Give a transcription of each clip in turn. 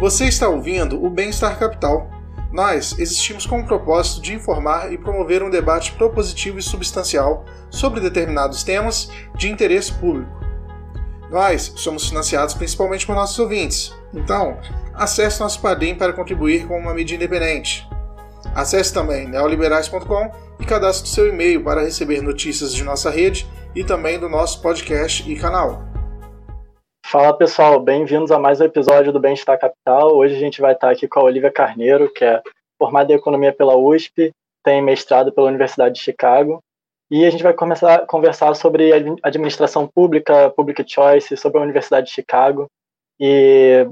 Você está ouvindo o Bem-Estar Capital. Nós existimos com o propósito de informar e promover um debate propositivo e substancial sobre determinados temas de interesse público. Nós somos financiados principalmente por nossos ouvintes, então acesse nosso Padrim para contribuir com uma mídia independente. Acesse também neoliberais.com e cadastre seu e-mail para receber notícias de nossa rede e também do nosso podcast e canal. Fala pessoal, bem-vindos a mais um episódio do Bem-Estar Capital. Hoje a gente vai estar aqui com a Olivia Carneiro, que é formada em Economia pela USP, tem mestrado pela Universidade de Chicago, e a gente vai começar a conversar sobre administração pública, public choice, sobre a Universidade de Chicago. E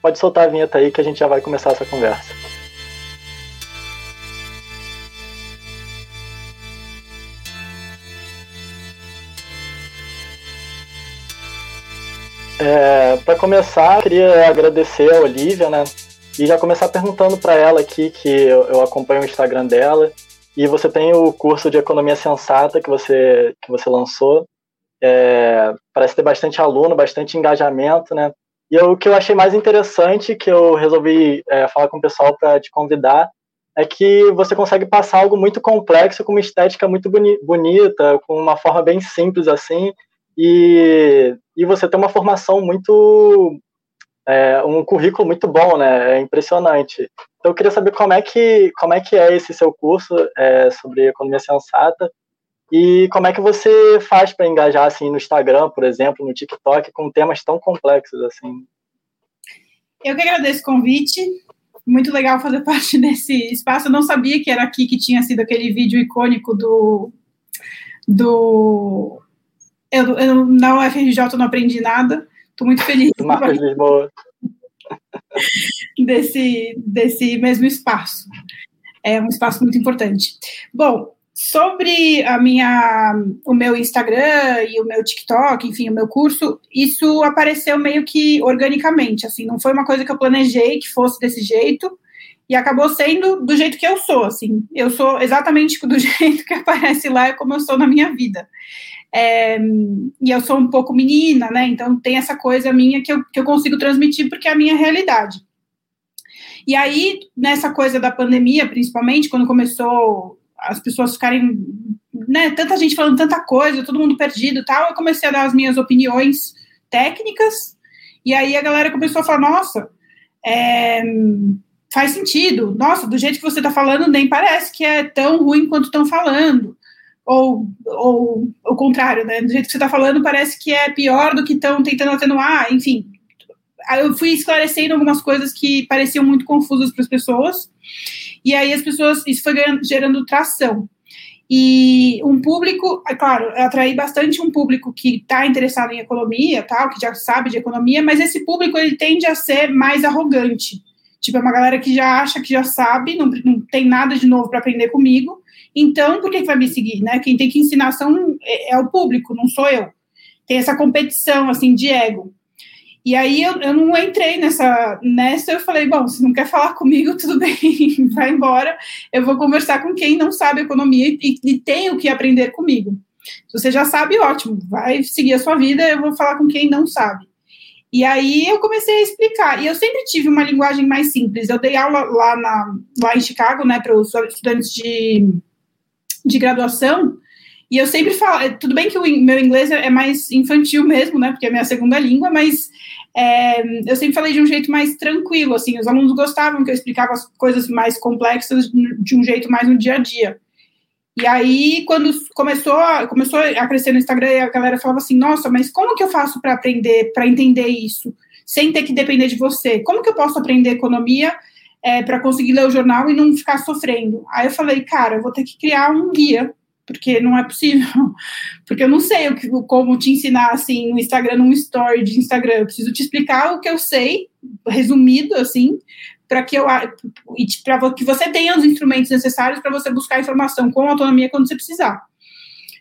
pode soltar a vinheta aí que a gente já vai começar essa conversa. É, para começar, queria agradecer a Olivia, né? E já começar perguntando para ela aqui, que eu, eu, acompanho o Instagram dela, e você tem o curso de Economia Sensata que você, que você lançou. É, parece ter bastante aluno, bastante engajamento, né? E o que eu achei mais interessante, que eu resolvi é, falar com o pessoal para te convidar, é que você consegue passar algo muito complexo com uma estética muito boni bonita, com uma forma bem simples assim, e, e você tem uma formação muito. É, um currículo muito bom, né? É impressionante. Então eu queria saber como é que, como é, que é esse seu curso é, sobre economia sensata e como é que você faz para engajar assim no Instagram, por exemplo, no TikTok, com temas tão complexos assim. Eu que agradeço o convite. Muito legal fazer parte desse espaço. Eu não sabia que era aqui que tinha sido aquele vídeo icônico do do eu, eu na UFRJ não aprendi nada. Estou muito feliz. Marcos Lisboa. desse, desse mesmo espaço. É um espaço muito importante. Bom, sobre a minha, o meu Instagram e o meu TikTok, enfim, o meu curso, isso apareceu meio que organicamente, assim, não foi uma coisa que eu planejei que fosse desse jeito, e acabou sendo do jeito que eu sou, assim, eu sou exatamente do jeito que aparece lá, é como eu sou na minha vida. É, e eu sou um pouco menina, né? Então tem essa coisa minha que eu, que eu consigo transmitir porque é a minha realidade. E aí, nessa coisa da pandemia, principalmente, quando começou as pessoas ficarem, né, tanta gente falando tanta coisa, todo mundo perdido tal, eu comecei a dar as minhas opiniões técnicas, e aí a galera começou a falar, nossa, é, faz sentido, nossa, do jeito que você está falando, nem parece que é tão ruim quanto estão falando ou, ou o contrário, né? Do jeito que você está falando, parece que é pior do que estão tentando atenuar, enfim. Eu fui esclarecendo algumas coisas que pareciam muito confusas para as pessoas, e aí as pessoas, isso foi gerando tração. E um público, é claro, atraí bastante um público que está interessado em economia, tal, que já sabe de economia, mas esse público ele tende a ser mais arrogante. Tipo, é uma galera que já acha que já sabe, não, não tem nada de novo para aprender comigo, então, por que, que vai me seguir, né? Quem tem que ensinar são, é, é, o público, não sou eu. Tem essa competição, assim, de ego. E aí eu, eu não entrei nessa, nessa, eu falei, bom, se não quer falar comigo, tudo bem, vai embora, eu vou conversar com quem não sabe economia e, e tem o que aprender comigo. Se você já sabe, ótimo, vai seguir a sua vida, eu vou falar com quem não sabe. E aí eu comecei a explicar. E eu sempre tive uma linguagem mais simples. Eu dei aula lá, na, lá em Chicago, né, para os estudantes de de graduação, e eu sempre falo, é, tudo bem que o meu inglês é mais infantil mesmo, né, porque é minha segunda língua, mas é, eu sempre falei de um jeito mais tranquilo, assim, os alunos gostavam que eu explicava as coisas mais complexas de um jeito mais no dia a dia. E aí, quando começou começou a crescer no Instagram, a galera falava assim, nossa, mas como que eu faço para aprender, para entender isso, sem ter que depender de você? Como que eu posso aprender economia é, para conseguir ler o jornal e não ficar sofrendo. Aí eu falei, cara, eu vou ter que criar um guia, porque não é possível. Porque eu não sei o que, como te ensinar assim no Instagram, num story de Instagram. Eu preciso te explicar o que eu sei, resumido assim, para que eu para que você tenha os instrumentos necessários para você buscar informação com autonomia quando você precisar.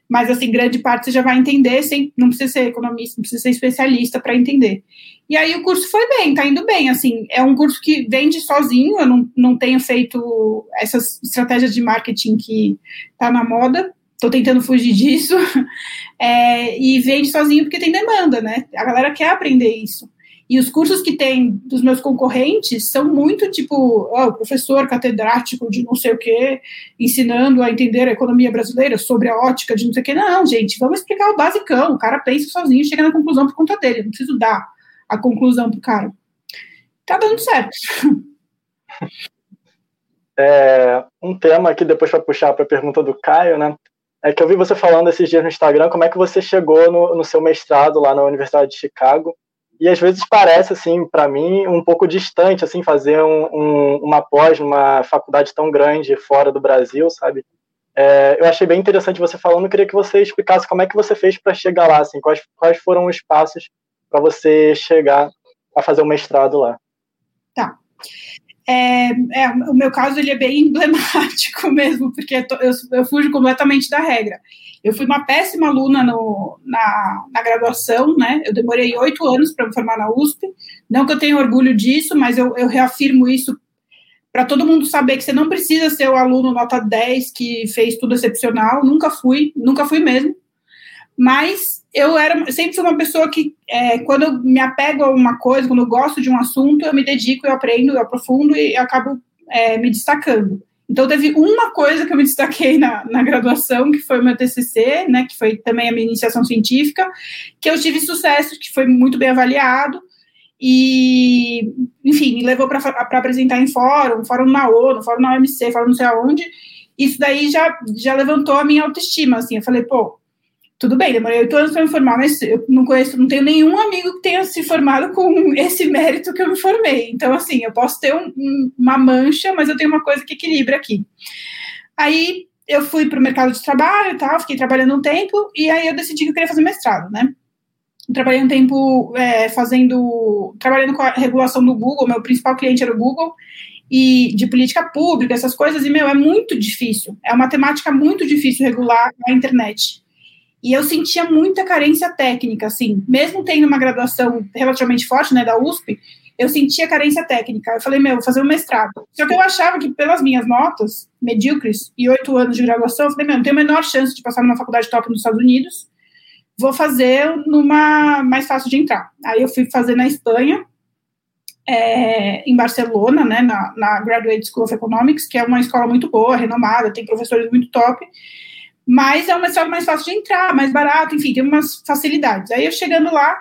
Mas assim, grande parte você já vai entender, sem, não precisa ser economista, não precisa ser especialista para entender. E aí o curso foi bem, tá indo bem, assim, é um curso que vende sozinho, eu não, não tenho feito essas estratégias de marketing que tá na moda, tô tentando fugir disso, é, e vende sozinho porque tem demanda, né, a galera quer aprender isso. E os cursos que tem dos meus concorrentes são muito tipo, oh, professor catedrático de não sei o quê, ensinando a entender a economia brasileira sobre a ótica de não sei o quê. Não, gente, vamos explicar o basicão. O cara pensa sozinho, chega na conclusão por conta dele. não preciso dar a conclusão pro cara. Tá dando certo. É, um tema que depois para puxar para a pergunta do Caio, né? É que eu vi você falando esses dias no Instagram como é que você chegou no, no seu mestrado lá na Universidade de Chicago e às vezes parece assim para mim um pouco distante assim fazer um, um, uma pós numa faculdade tão grande fora do Brasil sabe? É, eu achei bem interessante você falando eu queria que você explicasse como é que você fez para chegar lá assim quais, quais foram os passos para você chegar a fazer o mestrado lá. Tá é, é, o meu caso ele é bem emblemático mesmo porque eu, eu, eu fujo completamente da regra eu fui uma péssima aluna no, na, na graduação, né? Eu demorei oito anos para me formar na USP. Não que eu tenha orgulho disso, mas eu, eu reafirmo isso para todo mundo saber que você não precisa ser o aluno nota 10 que fez tudo excepcional. Nunca fui, nunca fui mesmo. Mas eu era sempre fui uma pessoa que, é, quando eu me apego a uma coisa, quando eu gosto de um assunto, eu me dedico, eu aprendo, eu aprofundo e acabo é, me destacando. Então, teve uma coisa que eu me destaquei na, na graduação, que foi o meu TCC, né, que foi também a minha iniciação científica, que eu tive sucesso, que foi muito bem avaliado, e, enfim, me levou para apresentar em fórum, fórum na ONU, fórum na OMC, fórum não sei aonde, isso daí já, já levantou a minha autoestima, assim, eu falei, pô, tudo bem, demorei oito anos para me formar, mas eu não conheço, não tenho nenhum amigo que tenha se formado com esse mérito que eu me formei. Então, assim, eu posso ter um, um, uma mancha, mas eu tenho uma coisa que equilibra aqui. Aí eu fui para o mercado de trabalho e tal, fiquei trabalhando um tempo, e aí eu decidi que eu queria fazer mestrado, né? Trabalhei um tempo é, fazendo, trabalhando com a regulação do Google, meu principal cliente era o Google, e de política pública, essas coisas, e, meu, é muito difícil, é uma temática muito difícil regular a internet. E eu sentia muita carência técnica, assim, mesmo tendo uma graduação relativamente forte, né, da USP, eu sentia carência técnica. Eu falei, meu, vou fazer um mestrado. Só que eu achava que, pelas minhas notas medíocres e oito anos de graduação, eu falei, meu, não tenho a menor chance de passar numa faculdade top nos Estados Unidos, vou fazer numa mais fácil de entrar. Aí eu fui fazer na Espanha, é, em Barcelona, né, na, na Graduate School of Economics, que é uma escola muito boa, renomada, tem professores muito top, mas é uma escola mais fácil de entrar, mais barato, enfim, tem umas facilidades. Aí eu chegando lá,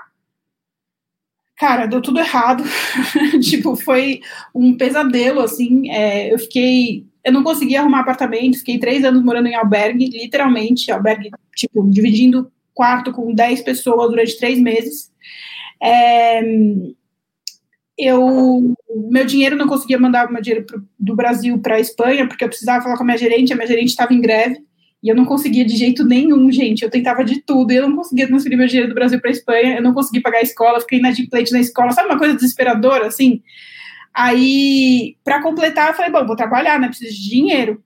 cara, deu tudo errado. tipo, foi um pesadelo, assim. É, eu fiquei. Eu não consegui arrumar apartamento, fiquei três anos morando em albergue, literalmente, albergue, tipo, dividindo quarto com dez pessoas durante três meses. É, eu meu dinheiro não conseguia mandar meu dinheiro pro, do Brasil para a Espanha porque eu precisava falar com a minha gerente, a minha gerente estava em greve e eu não conseguia de jeito nenhum, gente. Eu tentava de tudo. E eu não conseguia transferir meu dinheiro do Brasil para Espanha. Eu não conseguia pagar a escola. Fiquei inadimplente na escola. Sabe uma coisa desesperadora, assim? Aí, para completar, eu falei, bom, vou trabalhar, né? Preciso de dinheiro.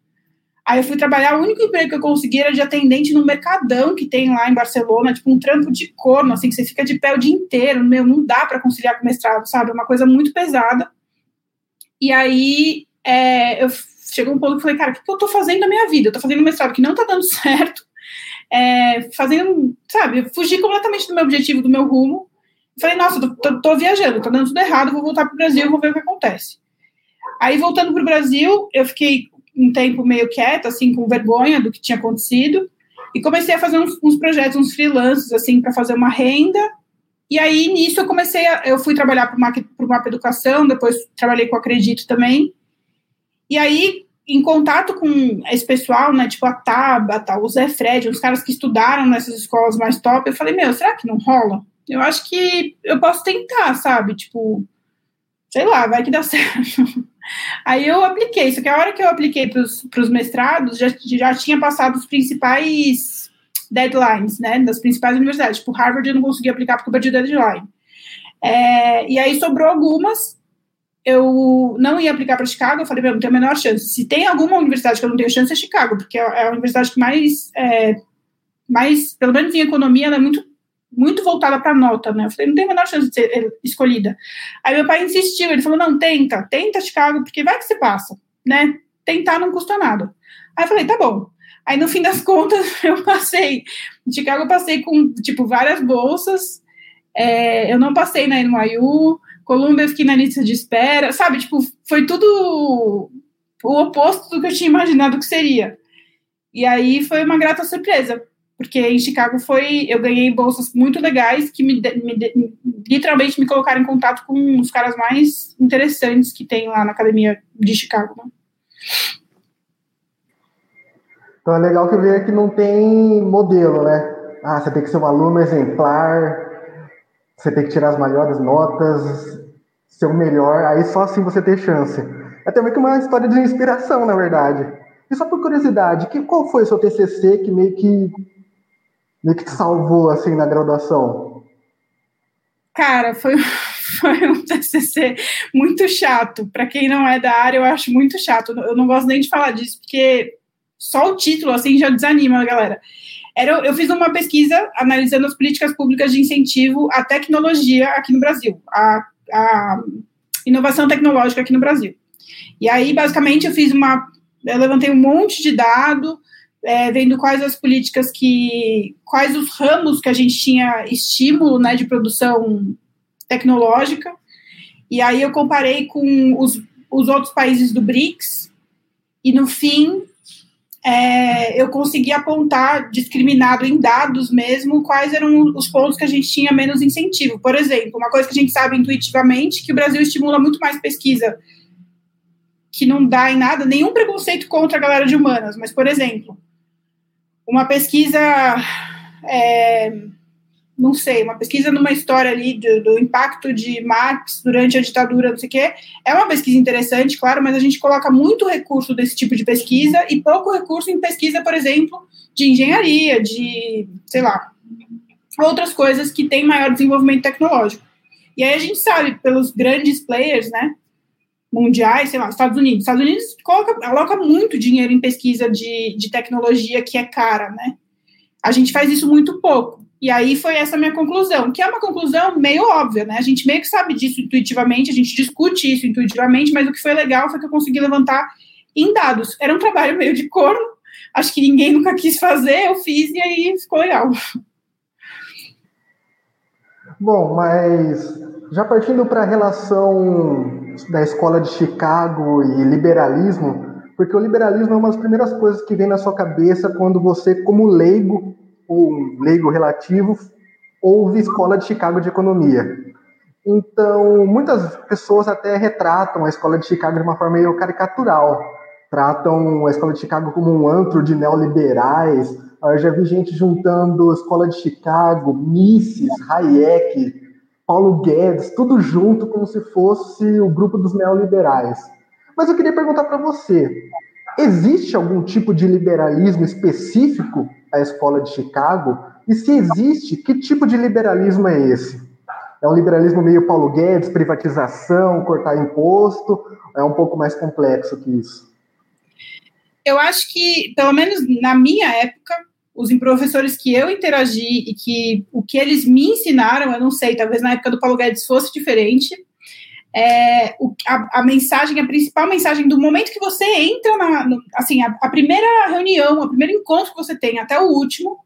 Aí eu fui trabalhar, o único emprego que eu consegui era de atendente no Mercadão que tem lá em Barcelona, tipo um trampo de corno, assim, que você fica de pé o dia inteiro, meu, não dá para conciliar com o mestrado, sabe? É uma coisa muito pesada. E aí é, eu chegou um ponto que eu falei, cara, o que, que eu tô fazendo na minha vida? Eu tô fazendo um mestrado que não tá dando certo, é, fazendo, sabe, fugir completamente do meu objetivo, do meu rumo. Falei, nossa, tô, tô, tô viajando, tá dando tudo errado, vou voltar pro Brasil, vou ver o que acontece. Aí, voltando pro Brasil, eu fiquei um tempo meio quieta, assim, com vergonha do que tinha acontecido, e comecei a fazer uns, uns projetos, uns freelances, assim, para fazer uma renda. E aí, nisso, eu comecei a, eu fui trabalhar para o Mapa Educação, depois trabalhei com Acredito também, e aí, em contato com esse pessoal, né, tipo a Tabata, o Zé Fred, os caras que estudaram nessas escolas mais top, eu falei, meu, será que não rola? Eu acho que eu posso tentar, sabe? Tipo, sei lá, vai que dá certo. Aí eu apliquei, só que a hora que eu apliquei para os mestrados, já, já tinha passado os principais deadlines, né, das principais universidades. Tipo, Harvard eu não consegui aplicar porque eu perdi o deadline. É, e aí sobrou algumas, eu não ia aplicar para Chicago, eu falei, meu, não tenho a menor chance. Se tem alguma universidade que eu não tenho chance, é Chicago, porque é, é a universidade que mais, é, mais pelo menos em economia, ela é muito, muito voltada para nota, né? Eu falei, não tenho a menor chance de ser é, escolhida. Aí meu pai insistiu, ele falou, não, tenta, tenta Chicago, porque vai que você passa, né? Tentar não custa nada. Aí eu falei, tá bom. Aí no fim das contas, eu passei. Em Chicago eu passei com, tipo, várias bolsas, É, eu não passei na NYU, Columbia eu fiquei na lista de espera, sabe? Tipo, foi tudo o oposto do que eu tinha imaginado que seria. E aí foi uma grata surpresa, porque em Chicago foi, eu ganhei bolsas muito legais que me, me, literalmente me colocaram em contato com os caras mais interessantes que tem lá na academia de Chicago. Né? Então é legal que ver que não tem modelo, né? Ah, você tem que ser um aluno exemplar, você tem que tirar as maiores notas, ser o melhor, aí só assim você tem chance. É também que uma história de inspiração, na verdade. E só por curiosidade, que, qual foi o seu TCC que meio que meio que te salvou assim na graduação? Cara, foi, foi um TCC muito chato. Para quem não é da área, eu acho muito chato. Eu não gosto nem de falar disso, porque só o título assim já desanima a galera. Era, eu fiz uma pesquisa analisando as políticas públicas de incentivo à tecnologia aqui no Brasil, a, a inovação tecnológica aqui no Brasil. E aí, basicamente, eu fiz uma. Eu levantei um monte de dado, é, vendo quais as políticas que. quais os ramos que a gente tinha estímulo né, de produção tecnológica. E aí eu comparei com os, os outros países do BRICS, e no fim é, eu consegui apontar, discriminado em dados mesmo, quais eram os pontos que a gente tinha menos incentivo. Por exemplo, uma coisa que a gente sabe intuitivamente, que o Brasil estimula muito mais pesquisa que não dá em nada, nenhum preconceito contra a galera de humanas, mas, por exemplo, uma pesquisa é, não sei, uma pesquisa numa história ali do, do, impacto de Marx durante a ditadura, não sei o quê, é uma pesquisa interessante, claro, mas a gente coloca muito recurso desse tipo de pesquisa e pouco recurso em pesquisa, por exemplo, de engenharia, de, sei lá, outras coisas que têm maior desenvolvimento tecnológico. E aí a gente sabe, pelos grandes players, né, mundiais, sei lá, Estados Unidos. Estados Unidos coloca, aloca muito dinheiro em pesquisa de, de tecnologia que é cara, né? A gente faz isso muito pouco. E aí foi essa minha conclusão, que é uma conclusão meio óbvia, né? A gente meio que sabe disso intuitivamente, a gente discute isso intuitivamente, mas o que foi legal foi que eu consegui levantar em dados. Era um trabalho meio de corno, acho que ninguém nunca quis fazer, eu fiz e aí ficou legal. Bom, mas já partindo para a relação da escola de Chicago e liberalismo, porque o liberalismo é uma das primeiras coisas que vem na sua cabeça quando você, como leigo, um leigo relativo, houve escola de Chicago de economia. Então, muitas pessoas até retratam a escola de Chicago de uma forma meio caricatural. Tratam a escola de Chicago como um antro de neoliberais. Eu já vi gente juntando a escola de Chicago, Mises, Hayek, Paulo Guedes, tudo junto como se fosse o grupo dos neoliberais. Mas eu queria perguntar para você: existe algum tipo de liberalismo específico a escola de Chicago? E se existe, que tipo de liberalismo é esse? É um liberalismo meio Paulo Guedes, privatização, cortar imposto? É um pouco mais complexo que isso? Eu acho que, pelo menos na minha época, os professores que eu interagi e que o que eles me ensinaram, eu não sei, talvez na época do Paulo Guedes fosse diferente, é, o, a, a, mensagem, a principal mensagem do momento que você entra na, no, assim, a, a, primeira reunião, o primeiro encontro que você tem até o último,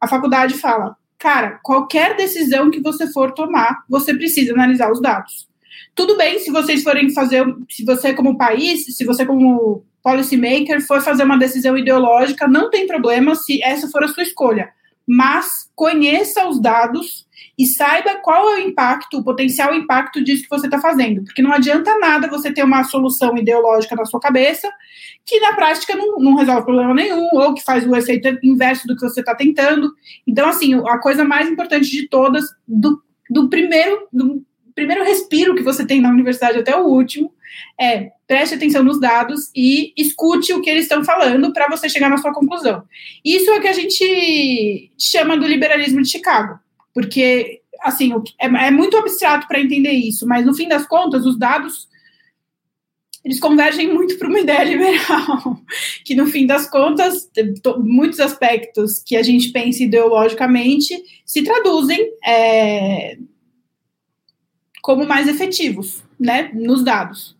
a faculdade fala, cara, qualquer decisão que você for tomar, você precisa analisar os dados. Tudo bem se vocês forem fazer, se você como país, se você como policymaker for fazer uma decisão ideológica, não tem problema se essa for a sua escolha, mas conheça os dados e saiba qual é o impacto, o potencial impacto disso que você está fazendo. Porque não adianta nada você ter uma solução ideológica na sua cabeça que na prática não, não resolve problema nenhum, ou que faz o efeito inverso do que você está tentando. Então, assim, a coisa mais importante de todas, do, do primeiro. Do, primeiro respiro que você tem na universidade até o último é preste atenção nos dados e escute o que eles estão falando para você chegar na sua conclusão. Isso é o que a gente chama do liberalismo de Chicago porque assim é, é muito abstrato para entender isso, mas no fim das contas os dados eles convergem muito para uma ideia liberal, que no fim das contas muitos aspectos que a gente pensa ideologicamente se traduzem é, como mais efetivos, né, nos dados.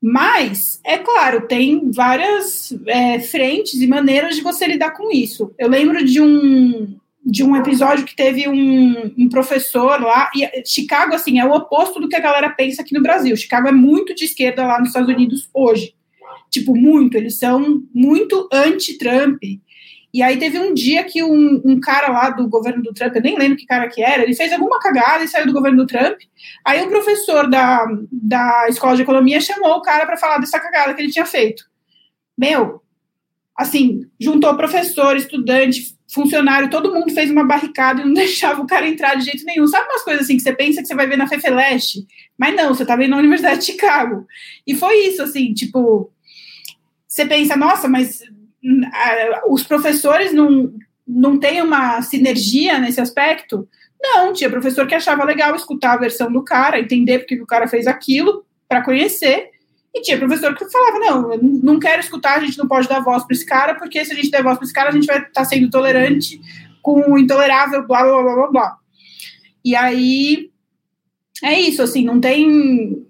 Mas, é claro, tem várias é, frentes e maneiras de você lidar com isso. Eu lembro de um, de um episódio que teve um, um, professor lá, e Chicago, assim, é o oposto do que a galera pensa aqui no Brasil. Chicago é muito de esquerda lá nos Estados Unidos hoje. Tipo, muito. Eles são muito anti-Trump. E aí teve um dia que um, um, cara lá do governo do Trump, eu nem lembro que cara que era, ele fez alguma cagada e saiu do governo do Trump. Aí o professor da, da escola de economia chamou o cara para falar dessa cagada que ele tinha feito. Meu, assim, juntou professor, estudante, funcionário, todo mundo fez uma barricada e não deixava o cara entrar de jeito nenhum. Sabe umas coisas assim que você pensa que você vai ver na Fefeleste? Mas não, você tá vendo na Universidade de Chicago. E foi isso, assim, tipo, você pensa, nossa, mas os professores não, não têm uma sinergia nesse aspecto? Não, tinha professor que achava legal escutar a versão do cara, entender porque o cara fez aquilo, para conhecer, e tinha professor que falava: não, não quero escutar, a gente não pode dar voz para esse cara, porque se a gente der voz para esse cara, a gente vai estar tá sendo tolerante com o intolerável, blá, blá, blá, blá, blá. E aí, é isso, assim, não tem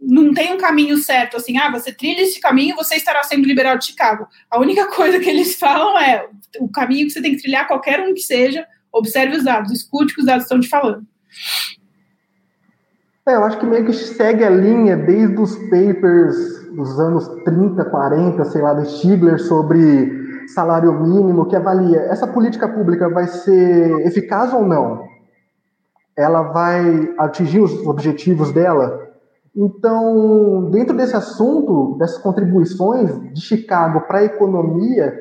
não tem um caminho certo, assim, ah, você trilha esse caminho, você estará sendo liberal de Chicago. A única coisa que eles falam é o caminho que você tem que trilhar, qualquer um que seja, observe os dados, escute o que os dados estão te falando. É, eu acho que meio que segue a linha desde os papers dos anos 30, 40, sei lá, do Stigler sobre salário mínimo, que avalia essa política pública vai ser eficaz ou não? Ela vai atingir os objetivos dela? Então, dentro desse assunto, dessas contribuições de Chicago para a economia,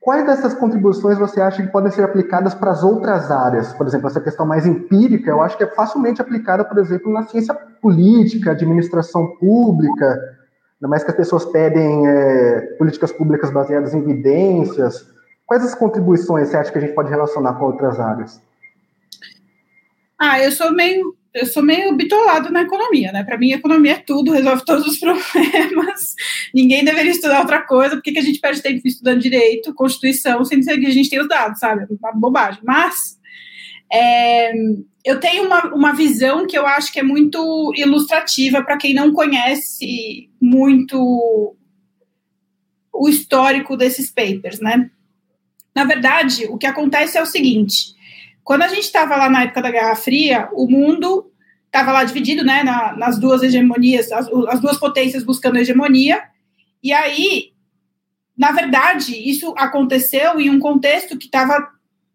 quais dessas contribuições você acha que podem ser aplicadas para as outras áreas? Por exemplo, essa questão mais empírica, eu acho que é facilmente aplicada, por exemplo, na ciência política, administração pública, ainda mais que as pessoas pedem é, políticas públicas baseadas em evidências. Quais as contribuições você acha que a gente pode relacionar com outras áreas? Ah, eu sou meio eu sou meio bitolado na economia, né? Para mim, economia é tudo, resolve todos os problemas. Ninguém deveria estudar outra coisa. Por que, que a gente perde tempo estudando direito, Constituição, sem dizer que a gente tem os dados, sabe? É uma bobagem. Mas é, eu tenho uma, uma visão que eu acho que é muito ilustrativa para quem não conhece muito o histórico desses papers, né? Na verdade, o que acontece é o seguinte quando a gente estava lá na época da Guerra Fria, o mundo estava lá dividido, né, na, nas duas hegemonias, as, as duas potências buscando hegemonia, e aí, na verdade, isso aconteceu em um contexto que estava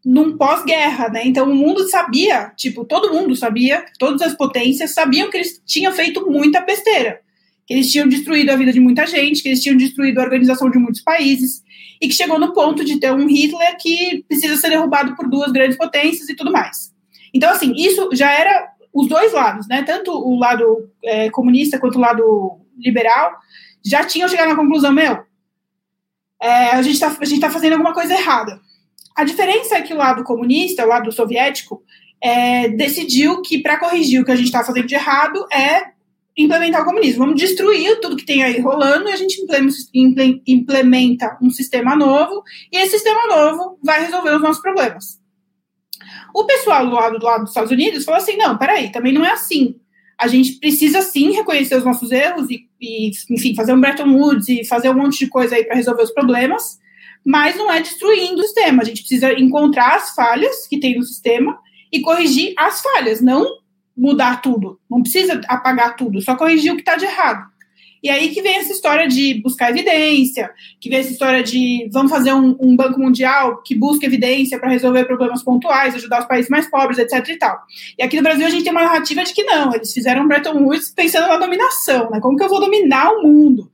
num pós-guerra, né? Então o mundo sabia, tipo, todo mundo sabia, todas as potências sabiam que eles tinham feito muita besteira, que eles tinham destruído a vida de muita gente, que eles tinham destruído a organização de muitos países, e que chegou no ponto de ter um Hitler que precisa ser derrubado por duas grandes potências e tudo mais. Então, assim, isso já era os dois lados, né? Tanto o lado é, comunista quanto o lado liberal já tinham chegado na conclusão, meu, é, a gente está tá fazendo alguma coisa errada. A diferença é que o lado comunista, o lado soviético, é, decidiu que para corrigir o que a gente está fazendo de errado é implementar o comunismo. Vamos destruir tudo que tem aí rolando e a gente implementa um sistema novo e esse sistema novo vai resolver os nossos problemas. O pessoal do lado, do lado dos Estados Unidos falou assim: não, peraí, também não é assim. A gente precisa sim reconhecer os nossos erros e, e enfim, fazer um Bretton Woods e fazer um monte de coisa aí para resolver os problemas, mas não é destruindo o sistema. A gente precisa encontrar as falhas que tem no sistema e corrigir as falhas, não mudar tudo, não precisa apagar tudo, só corrigir o que está de errado. E aí que vem essa história de buscar evidência, que vem essa história de vamos fazer um, um banco mundial que busque evidência para resolver problemas pontuais, ajudar os países mais pobres, etc e tal. E aqui no Brasil a gente tem uma narrativa de que não, eles fizeram Bretton Woods pensando na dominação, né? Como que eu vou dominar o mundo?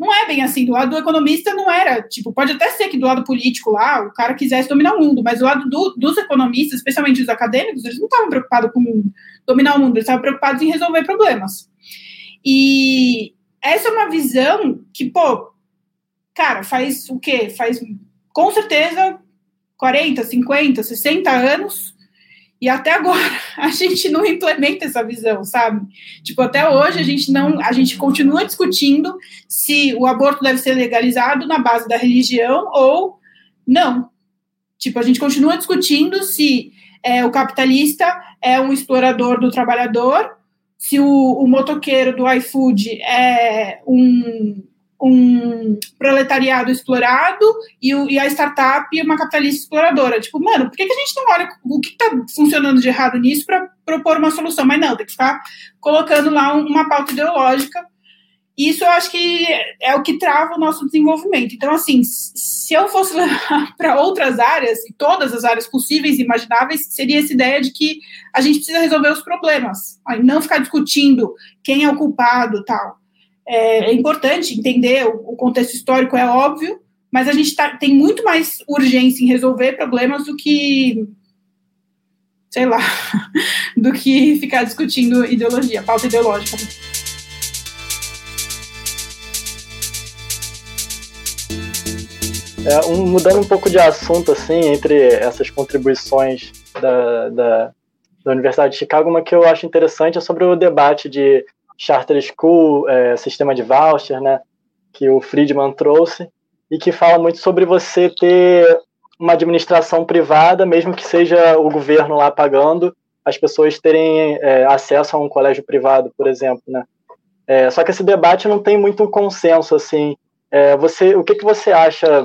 Não é bem assim. Do lado do economista não era, tipo, pode até ser que do lado político lá o cara quisesse dominar o mundo, mas do lado do, dos economistas, especialmente os acadêmicos, eles não estavam preocupados com dominar o mundo, eles estavam preocupados em resolver problemas. E essa é uma visão que, pô, cara, faz o quê? Faz com certeza 40, 50, 60 anos e até agora a gente não implementa essa visão, sabe? Tipo, até hoje a gente não, a gente continua discutindo se o aborto deve ser legalizado na base da religião ou não. Tipo, a gente continua discutindo se é, o capitalista é um explorador do trabalhador, se o, o motoqueiro do iFood é um, um proletariado explorado e, o, e, a startup uma capitalista exploradora. Tipo, mano, por que, que a gente não olha o que está funcionando de errado nisso para propor uma solução? Mas não, tem que ficar colocando lá uma pauta ideológica. Isso eu acho que é o que trava o nosso desenvolvimento. Então, assim, se eu fosse levar para outras áreas, e todas as áreas possíveis e imagináveis, seria essa ideia de que a gente precisa resolver os problemas, não ficar discutindo quem é o culpado tal. É, é importante entender o, o, contexto histórico, é óbvio, mas a gente tá, tem muito mais urgência em resolver problemas do que, sei lá, do que ficar discutindo ideologia, pauta ideológica. É, um, mudando um pouco de assunto, assim, entre essas contribuições da, da, da Universidade de Chicago, uma que eu acho interessante é sobre o debate de charter school, é, sistema de voucher, né, que o Friedman trouxe, e que fala muito sobre você ter uma administração privada, mesmo que seja o governo lá pagando, as pessoas terem é, acesso a um colégio privado, por exemplo, né. É, só que esse debate não tem muito consenso, assim. É, você, o que, que você acha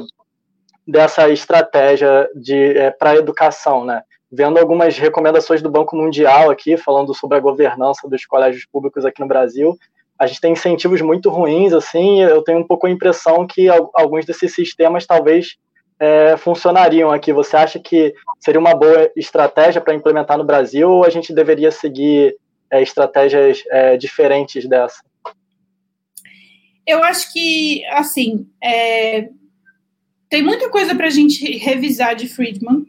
dessa estratégia de é, para educação, né? Vendo algumas recomendações do Banco Mundial aqui, falando sobre a governança dos colégios públicos aqui no Brasil. A gente tem incentivos muito ruins, assim, eu tenho um pouco a impressão que alguns desses sistemas talvez é, funcionariam aqui. Você acha que seria uma boa estratégia para implementar no Brasil ou a gente deveria seguir é, estratégias é, diferentes dessa? Eu acho que, assim, é, tem muita coisa para a gente revisar de Friedman,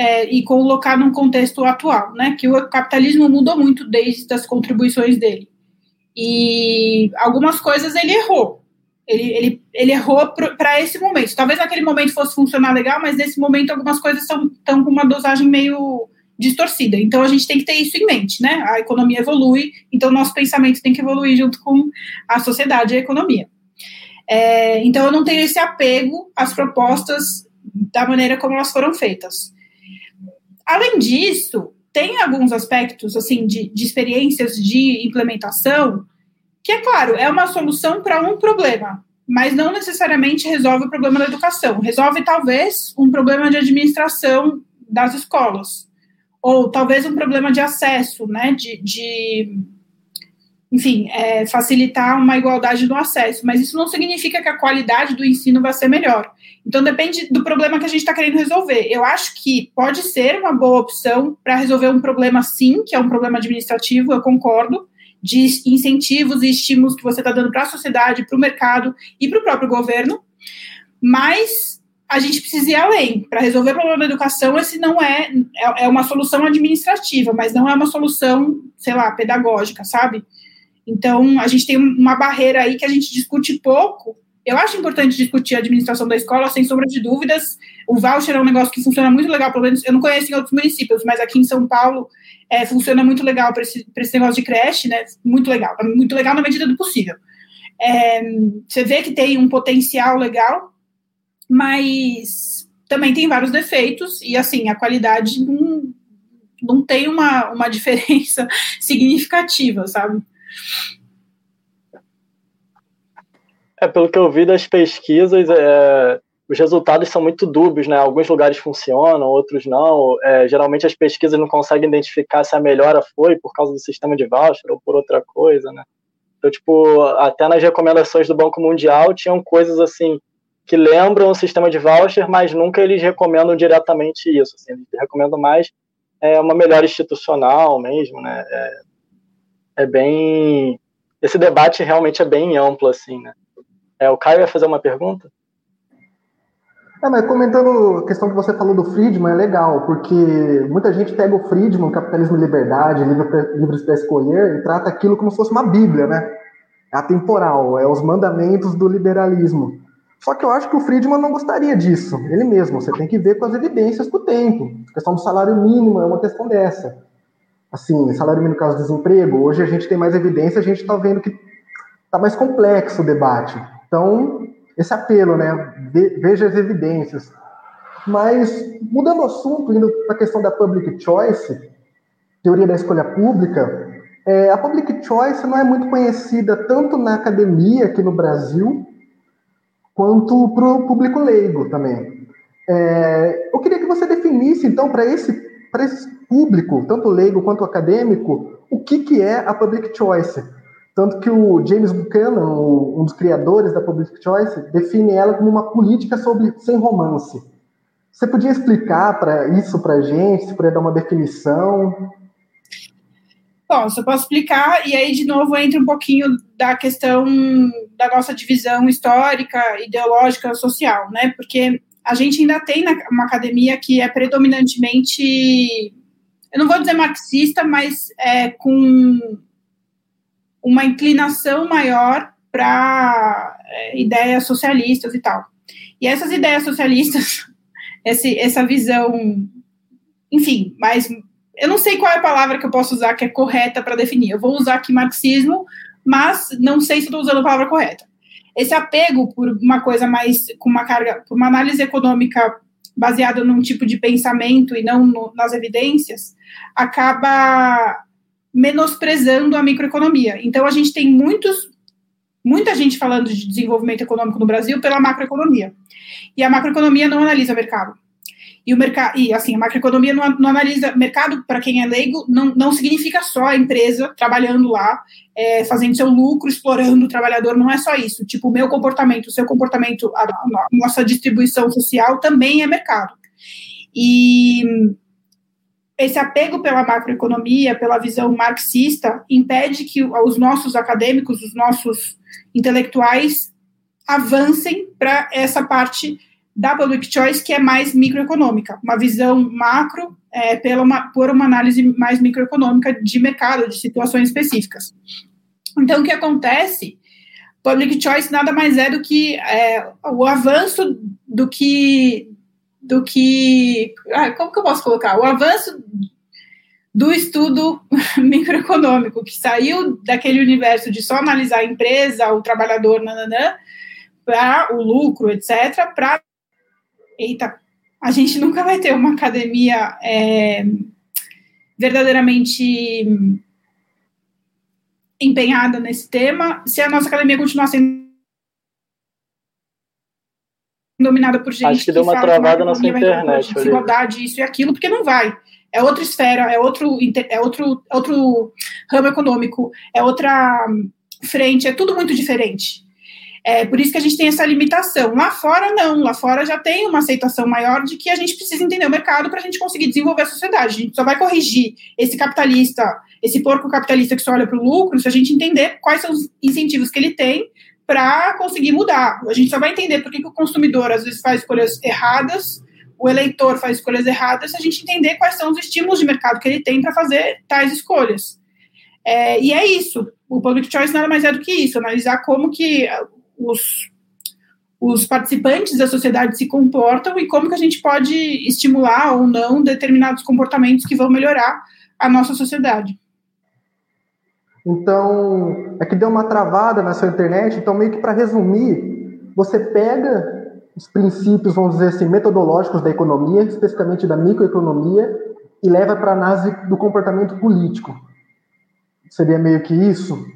é, e colocar num contexto atual, né? Que o capitalismo mudou muito desde as contribuições dele. E algumas coisas ele errou. Ele, ele, ele errou para esse momento. Talvez naquele momento fosse funcionar legal, mas nesse momento algumas coisas estão com uma dosagem meio distorcida. Então a gente tem que ter isso em mente, né? A economia evolui, então nosso pensamento tem que evoluir junto com a sociedade e a economia. É, então eu não tenho esse apego às propostas da maneira como elas foram feitas. Além disso, tem alguns aspectos assim de, de experiências de implementação que, é claro, é uma solução para um problema, mas não necessariamente resolve o problema da educação. Resolve, talvez, um problema de administração das escolas, ou talvez um problema de acesso, né, de, de enfim, é, facilitar uma igualdade no acesso, mas isso não significa que a qualidade do ensino vai ser melhor. Então, depende do problema que a gente está querendo resolver. Eu acho que pode ser uma boa opção para resolver um problema, sim, que é um problema administrativo, eu concordo, de incentivos e estímulos que você está dando para a sociedade, para o mercado e para o próprio governo, mas a gente precisa ir além. Para resolver o problema da educação, esse não é, é, é uma solução administrativa, mas não é uma solução, sei lá, pedagógica, sabe? Então, a gente tem uma barreira aí que a gente discute pouco. Eu acho importante discutir a administração da escola, sem sombra de dúvidas. O voucher é um negócio que funciona muito legal, pelo menos eu não conheço em outros municípios, mas aqui em São Paulo é, funciona muito legal para esse, esse negócio de creche, né? Muito legal, muito legal na medida do possível. É, você vê que tem um potencial legal, mas também tem vários defeitos, e assim, a qualidade não, não tem uma, uma diferença significativa, sabe? É, pelo que eu vi das pesquisas, é, os resultados são muito dúbios, né? Alguns lugares funcionam, outros não. É, geralmente as pesquisas não conseguem identificar se a melhora foi por causa do sistema de voucher ou por outra coisa, né? Então, tipo, até nas recomendações do Banco Mundial tinham coisas assim que lembram o sistema de voucher, mas nunca eles recomendam diretamente isso. Assim, eles recomendam mais é, uma melhora institucional mesmo, né? É, é bem. Esse debate realmente é bem amplo, assim, né? É, o Caio ia fazer uma pergunta? É, mas comentando a questão que você falou do Friedman, é legal, porque muita gente pega o Friedman, Capitalismo e Liberdade, Livros para Escolher, e trata aquilo como se fosse uma Bíblia, né? É atemporal, é os mandamentos do liberalismo. Só que eu acho que o Friedman não gostaria disso, ele mesmo. Você tem que ver com as evidências do tempo. A questão do salário mínimo é uma questão dessa assim, salário mínimo caso desemprego, hoje a gente tem mais evidência, a gente está vendo que está mais complexo o debate. Então, esse apelo, né? Veja as evidências. Mas, mudando o assunto, indo para a questão da public choice, teoria da escolha pública, É, a public choice não é muito conhecida tanto na academia aqui no Brasil, quanto para o público leigo também. É, eu queria que você definisse, então, para esse, esse público, tanto leigo quanto acadêmico, o que, que é a public choice. Tanto que o James Buchanan, um dos criadores da public choice, define ela como uma política sobre, sem romance. Você podia explicar para isso para a gente? Se puder dar uma definição? Posso, posso explicar, e aí, de novo, entra um pouquinho da questão da nossa divisão histórica, ideológica, social, né? Porque a gente ainda tem uma academia que é predominantemente, eu não vou dizer marxista, mas é com uma inclinação maior para é, ideias socialistas e tal. E essas ideias socialistas, esse, essa visão, enfim, mas eu não sei qual é a palavra que eu posso usar que é correta para definir. Eu vou usar aqui marxismo, mas não sei se estou usando a palavra correta. Esse apego por uma coisa mais com uma carga, por uma análise econômica baseada num tipo de pensamento e não no, nas evidências, acaba menosprezando a microeconomia. Então a gente tem muitos muita gente falando de desenvolvimento econômico no Brasil pela macroeconomia. E a macroeconomia não analisa o mercado. E o mercado, e assim, a macroeconomia não, não analisa mercado, para quem é leigo, não, não significa só a empresa trabalhando lá, é, fazendo seu lucro, explorando o trabalhador, não é só isso. Tipo, o meu comportamento, o seu comportamento, a, a nossa distribuição social também é mercado. E esse apego pela macroeconomia, pela visão marxista, impede que os nossos acadêmicos, os nossos intelectuais avancem para essa parte da public choice que é mais microeconômica, uma visão macro é, pela uma, por uma análise mais microeconômica de mercado, de situações específicas. Então, o que acontece? Public choice nada mais é do que é, o avanço do que do que ah, como que eu posso colocar o avanço do estudo microeconômico que saiu daquele universo de só analisar a empresa, o trabalhador, nananã, para o lucro, etc., para eita, a gente nunca vai ter uma academia é, verdadeiramente empenhada nesse tema se a nossa academia continuar sendo dominada por gente Acho que, deu uma travada na sua internet. Desigualdade, isso e aquilo, porque não vai. É outra esfera, é outro, é outro, outro ramo econômico, é outra frente, é tudo muito diferente. É por isso que a gente tem essa limitação. Lá fora, não. Lá fora já tem uma aceitação maior de que a gente precisa entender o mercado para a gente conseguir desenvolver a sociedade. A gente só vai corrigir esse capitalista, esse porco capitalista que só olha para o lucro, se a gente entender quais são os incentivos que ele tem para conseguir mudar. A gente só vai entender por que, que o consumidor às vezes faz escolhas erradas, o eleitor faz escolhas erradas, se a gente entender quais são os estímulos de mercado que ele tem para fazer tais escolhas. É, e é isso. O public choice nada mais é do que isso, analisar como que os, os participantes da sociedade se comportam e como que a gente pode estimular ou não determinados comportamentos que vão melhorar a nossa sociedade. Então, é que deu uma travada na sua internet, então meio que para resumir, você pega os princípios, vamos dizer assim, metodológicos da economia, especificamente da microeconomia, e leva para a análise do comportamento político. Seria meio que isso?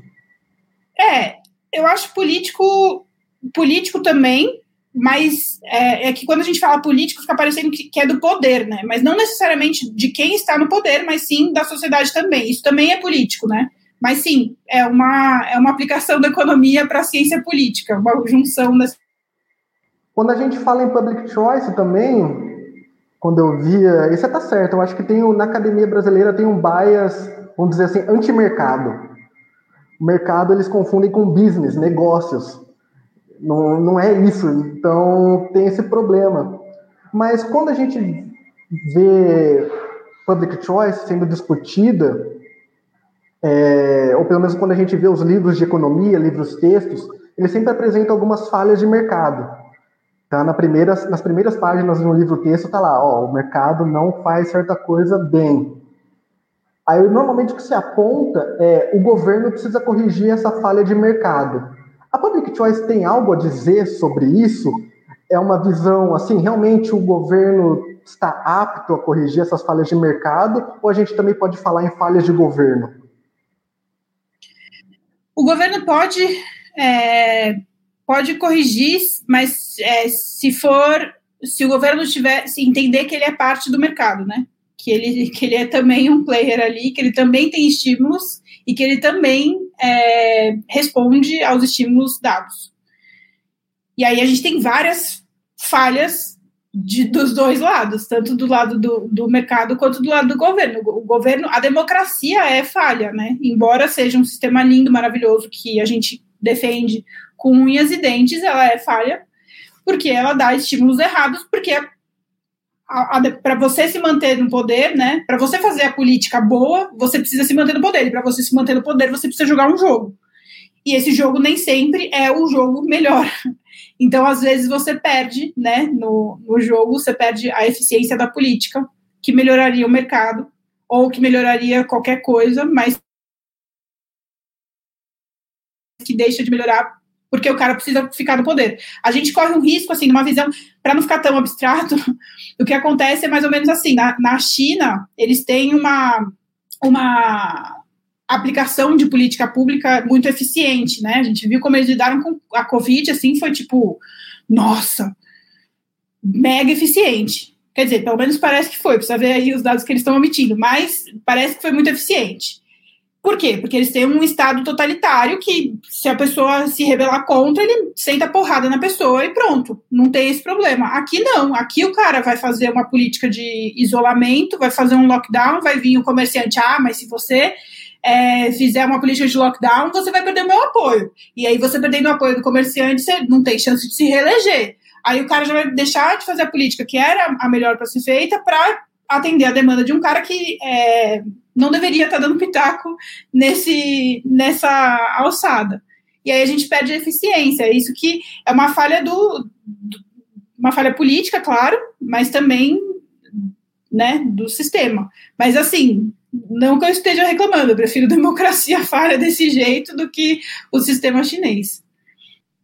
É, eu acho político político também, mas é, é, que quando a gente fala político fica parecendo que, que, é do poder, né? Mas não necessariamente de quem está no poder, mas sim da sociedade também. Isso também é político, né? Mas sim, é uma, é uma aplicação da economia para a ciência política, uma junção das. Quando a gente fala em public choice também, quando eu via. Isso está certo, eu acho que tem na academia brasileira tem um bias, vamos dizer assim, anti-mercado o mercado eles confundem com business, negócios. Não, não é isso. Então tem esse problema. Mas quando a gente vê public choice sendo discutida, é, ou pelo menos quando a gente vê os livros de economia, livros textos, eles sempre apresentam algumas falhas de mercado. Tá? Na primeira, nas primeiras páginas do livro texto está lá, ó, o mercado não faz certa coisa bem. Aí, normalmente, o que se aponta é o governo precisa corrigir essa falha de mercado. A Public Choice tem algo a dizer sobre isso? É uma visão, assim, realmente o governo está apto a corrigir essas falhas de mercado? Ou a gente também pode falar em falhas de governo? o governo pode é, pode corrigir, mas é, se for se o governo tiver se entender que ele é parte do mercado, né? Que ele que ele é também um player ali, que ele também tem estímulos e que ele também é, responde aos estímulos dados. E aí a gente tem várias falhas de, dos dois lados, tanto do lado do, do, mercado quanto do lado do governo. O governo, a democracia é falha, né? Embora seja um sistema lindo, maravilhoso, que a gente defende com unhas e dentes, ela é falha, porque ela dá estímulos errados, porque para você se manter no poder, né? Para você fazer a política boa, você precisa se manter no poder. E para você se manter no poder, você precisa jogar um jogo. E esse jogo nem sempre é o jogo melhor. Então, às vezes, você perde, né, no, no jogo, você perde a eficiência da política, que melhoraria o mercado, ou que melhoraria qualquer coisa, mas que deixa de melhorar porque o cara precisa ficar no poder. A gente corre um risco, assim, numa visão, para não ficar tão abstrato, o que acontece é mais ou menos assim, na, na China, eles têm uma, uma aplicação de política pública muito eficiente, né? A gente viu como eles lidaram com a Covid, assim, foi tipo, nossa, mega eficiente. Quer dizer, pelo menos parece que foi, precisa ver aí os dados que eles estão omitindo, mas parece que foi muito eficiente. Por quê? Porque eles têm um Estado totalitário que, se a pessoa se rebelar contra, ele senta porrada na pessoa e pronto, não tem esse problema. Aqui não, aqui o cara vai fazer uma política de isolamento, vai fazer um lockdown, vai vir o comerciante, ah, mas se você é, fizer uma política de lockdown, você vai perder o meu apoio. E aí, você perdendo o apoio do comerciante, você não tem chance de se reeleger. Aí o cara já vai deixar de fazer a política que era a melhor para ser feita para atender a demanda de um cara que é, não deveria estar tá dando pitaco nesse, nessa alçada. E aí a gente perde eficiência. Isso que é uma falha do, do uma falha política, claro, mas também né, do sistema. Mas assim, não que eu esteja reclamando, eu prefiro democracia falha desse jeito do que o sistema chinês.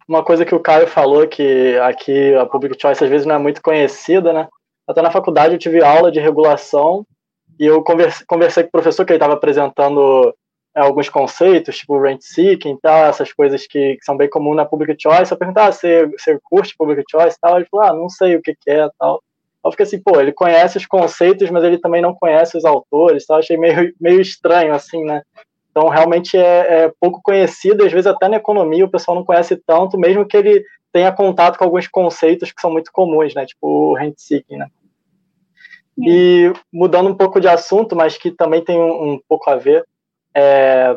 Uma coisa que o Caio falou, que aqui a Public Choice às vezes não é muito conhecida, né? Até na faculdade eu tive aula de regulação e eu conversei, conversei com o professor que ele estava apresentando é, alguns conceitos, tipo rent seeking e tal, essas coisas que, que, são bem comuns na Public Choice. Eu perguntava, ah, você, você curte Public Choice e tal? Ele falou, ah, não sei o que, que é tal. Eu fiquei assim, pô, ele conhece os conceitos, mas ele também não conhece os autores, tá? achei meio, meio estranho, assim, né? Então, realmente é, é, pouco conhecido, às vezes até na economia o pessoal não conhece tanto, mesmo que ele tenha contato com alguns conceitos que são muito comuns, né? Tipo o rent seeking, né? E mudando um pouco de assunto, mas que também tem um, um pouco a ver, é,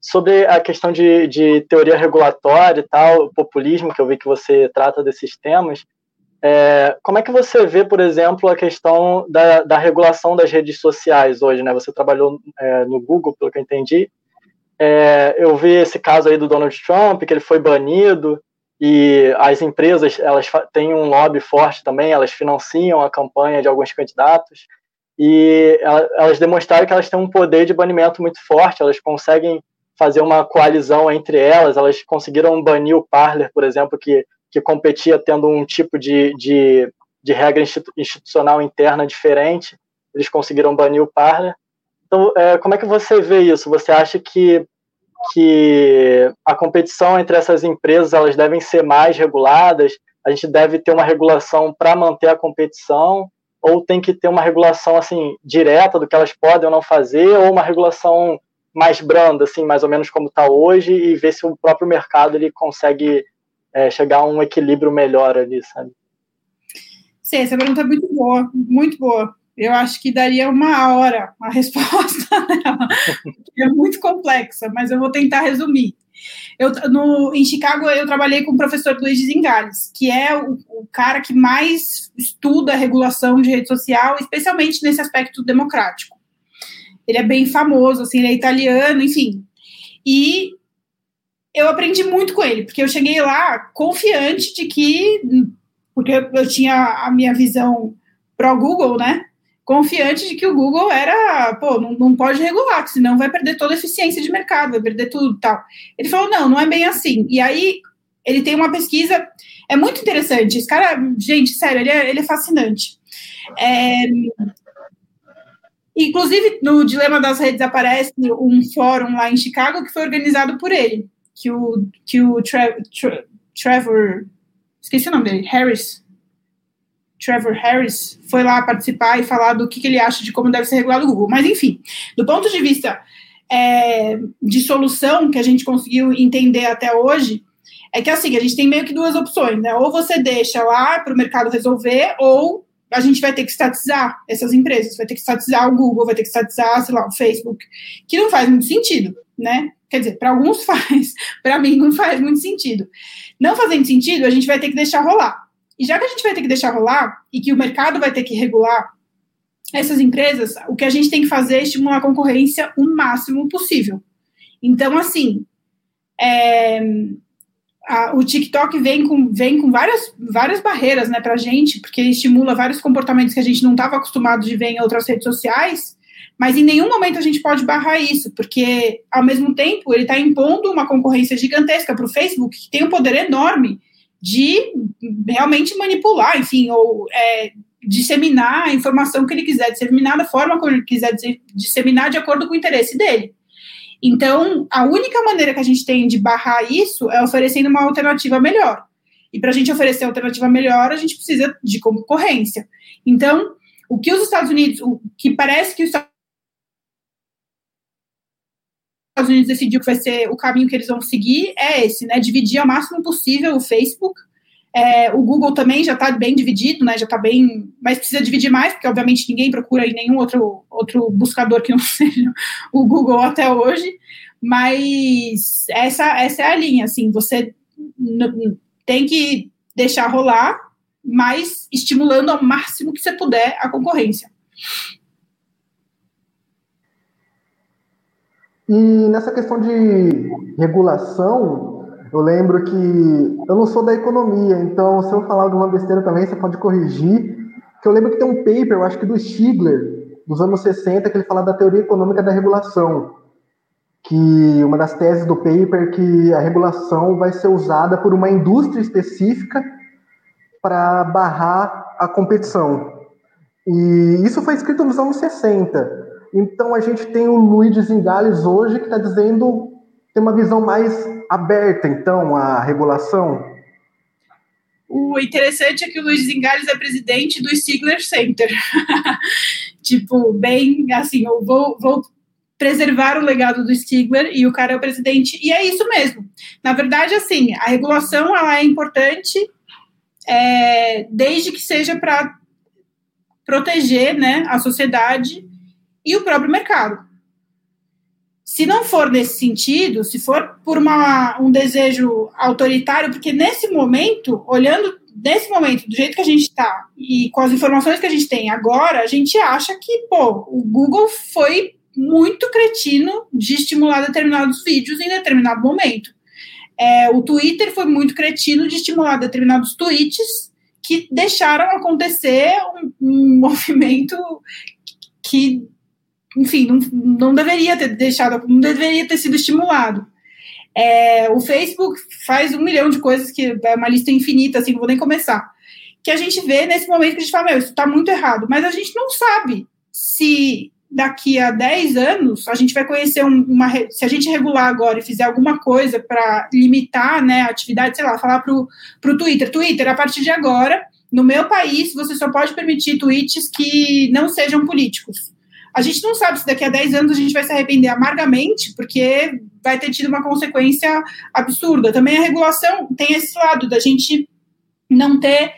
sobre a questão de, de teoria regulatória e tal, populismo, que eu vi que você trata desses temas, é, como é que você vê, por exemplo, a questão da, da regulação das redes sociais hoje? Né? Você trabalhou é, no Google, pelo que eu entendi. É, eu vi esse caso aí do Donald Trump, que ele foi banido, e as empresas elas têm um lobby forte também, elas financiam a campanha de alguns candidatos, e elas demonstraram que elas têm um poder de banimento muito forte, elas conseguem fazer uma coalizão entre elas, elas conseguiram banir o Parler, por exemplo, que que competia tendo um tipo de, de, de regra institucional interna diferente, eles conseguiram banir o Parler. Então, é, como é que você vê isso? Você acha que, que a competição entre essas empresas elas devem ser mais reguladas? A gente deve ter uma regulação para manter a competição? Ou tem que ter uma regulação assim direta do que elas podem ou não fazer? Ou uma regulação mais branda, assim, mais ou menos como está hoje, e ver se o próprio mercado ele consegue é, chegar a um equilíbrio melhor ali, sabe? Sim, essa pergunta é muito boa, muito boa. Eu acho que daria uma hora a resposta dela. é muito complexa, mas eu vou tentar resumir. Eu, no, em Chicago, eu trabalhei com o professor Luiz Zingales, que é o, o, cara que mais estuda a regulação de rede social, especialmente nesse aspecto democrático. Ele é bem famoso, assim, ele é italiano, enfim. E eu aprendi muito com ele, porque eu cheguei lá confiante de que, porque eu tinha a minha visão pro Google, né? Confiante de que o Google era, pô, não, não pode regular, senão vai perder toda a eficiência de mercado, vai perder tudo tal. Ele falou, não, não é bem assim. E aí ele tem uma pesquisa, é muito interessante. Esse cara, gente, sério, ele é, ele é fascinante. É, Inclusive, no Dilema das Redes aparece um fórum lá em Chicago que foi organizado por ele, que o, que o Tra Tra Trevor, esqueci o nome dele, Harris, Trevor Harris, foi lá participar e falar do que, que ele acha de como deve ser regulado o Google. Mas, enfim, do ponto de vista é, de solução que a gente conseguiu entender até hoje, é que assim, a gente tem meio que duas opções, né? Ou você deixa lá para o mercado resolver, ou a gente vai ter que estatizar essas empresas, vai ter que estatizar o Google, vai ter que estatizar, sei lá, o Facebook, que não faz muito sentido, né? Quer dizer, para alguns faz, para mim não faz muito sentido. Não fazendo sentido, a gente vai ter que deixar rolar. E já que a gente vai ter que deixar rolar e que o mercado vai ter que regular essas empresas, o que a gente tem que fazer é estimular a concorrência o máximo possível. Então, assim, é, a, o TikTok vem com, vem com várias, várias barreiras né, para a gente, porque estimula vários comportamentos que a gente não estava acostumado de ver em outras redes sociais, mas em nenhum momento a gente pode barrar isso, porque, ao mesmo tempo, ele está impondo uma concorrência gigantesca para o Facebook, que tem um poder enorme de realmente manipular, enfim, ou é, disseminar a informação que ele quiser, disseminar da forma como ele quiser disseminar de acordo com o interesse dele. Então, a única maneira que a gente tem de barrar isso é oferecendo uma alternativa melhor. E para a gente oferecer alternativa melhor, a gente precisa de concorrência. Então, o que os Estados Unidos, o que parece que os Estados Unidos decidiu que vai ser o caminho que eles vão seguir é esse, né? Dividir ao máximo possível o Facebook é, o Google também já está bem dividido, né? Já está bem, mas precisa dividir mais, porque obviamente ninguém procura em nenhum outro, outro buscador que não seja o Google até hoje. Mas essa, essa é a linha, assim, você tem que deixar rolar, mas estimulando ao máximo que você puder a concorrência. E nessa questão de regulação, eu lembro que eu não sou da economia, então se eu falar alguma besteira também, você pode corrigir. Que eu lembro que tem um paper, eu acho que do Stigler, dos anos 60, que ele fala da teoria econômica da regulação. Que uma das teses do paper é que a regulação vai ser usada por uma indústria específica para barrar a competição. E isso foi escrito nos anos 60. Então a gente tem o Luiz Zingales hoje que está dizendo tem uma visão mais aberta, então, à regulação? O interessante é que o Luiz Zingales é presidente do Stigler Center. tipo, bem assim, eu vou, vou preservar o legado do Stigler e o cara é o presidente. E é isso mesmo. Na verdade, assim, a regulação ela é importante é, desde que seja para proteger né, a sociedade e o próprio mercado. Se não for nesse sentido, se for por uma, um desejo autoritário, porque nesse momento, olhando nesse momento, do jeito que a gente está e com as informações que a gente tem agora, a gente acha que, pô, o Google foi muito cretino de estimular determinados vídeos em determinado momento. É, o Twitter foi muito cretino de estimular determinados tweets que deixaram acontecer um, um movimento que enfim, não, não deveria ter deixado, não deveria ter sido estimulado. É, o Facebook faz um milhão de coisas que é uma lista infinita, assim, não vou nem começar. Que a gente vê nesse momento que a gente fala, meu, isso está muito errado, mas a gente não sabe se daqui a 10 anos a gente vai conhecer uma. Se a gente regular agora e fizer alguma coisa para limitar né, a atividade, sei lá, falar para o Twitter: Twitter, a partir de agora, no meu país, você só pode permitir tweets que não sejam políticos a gente não sabe se daqui a 10 anos a gente vai se arrepender amargamente, porque vai ter tido uma consequência absurda. Também a regulação tem esse lado da gente não ter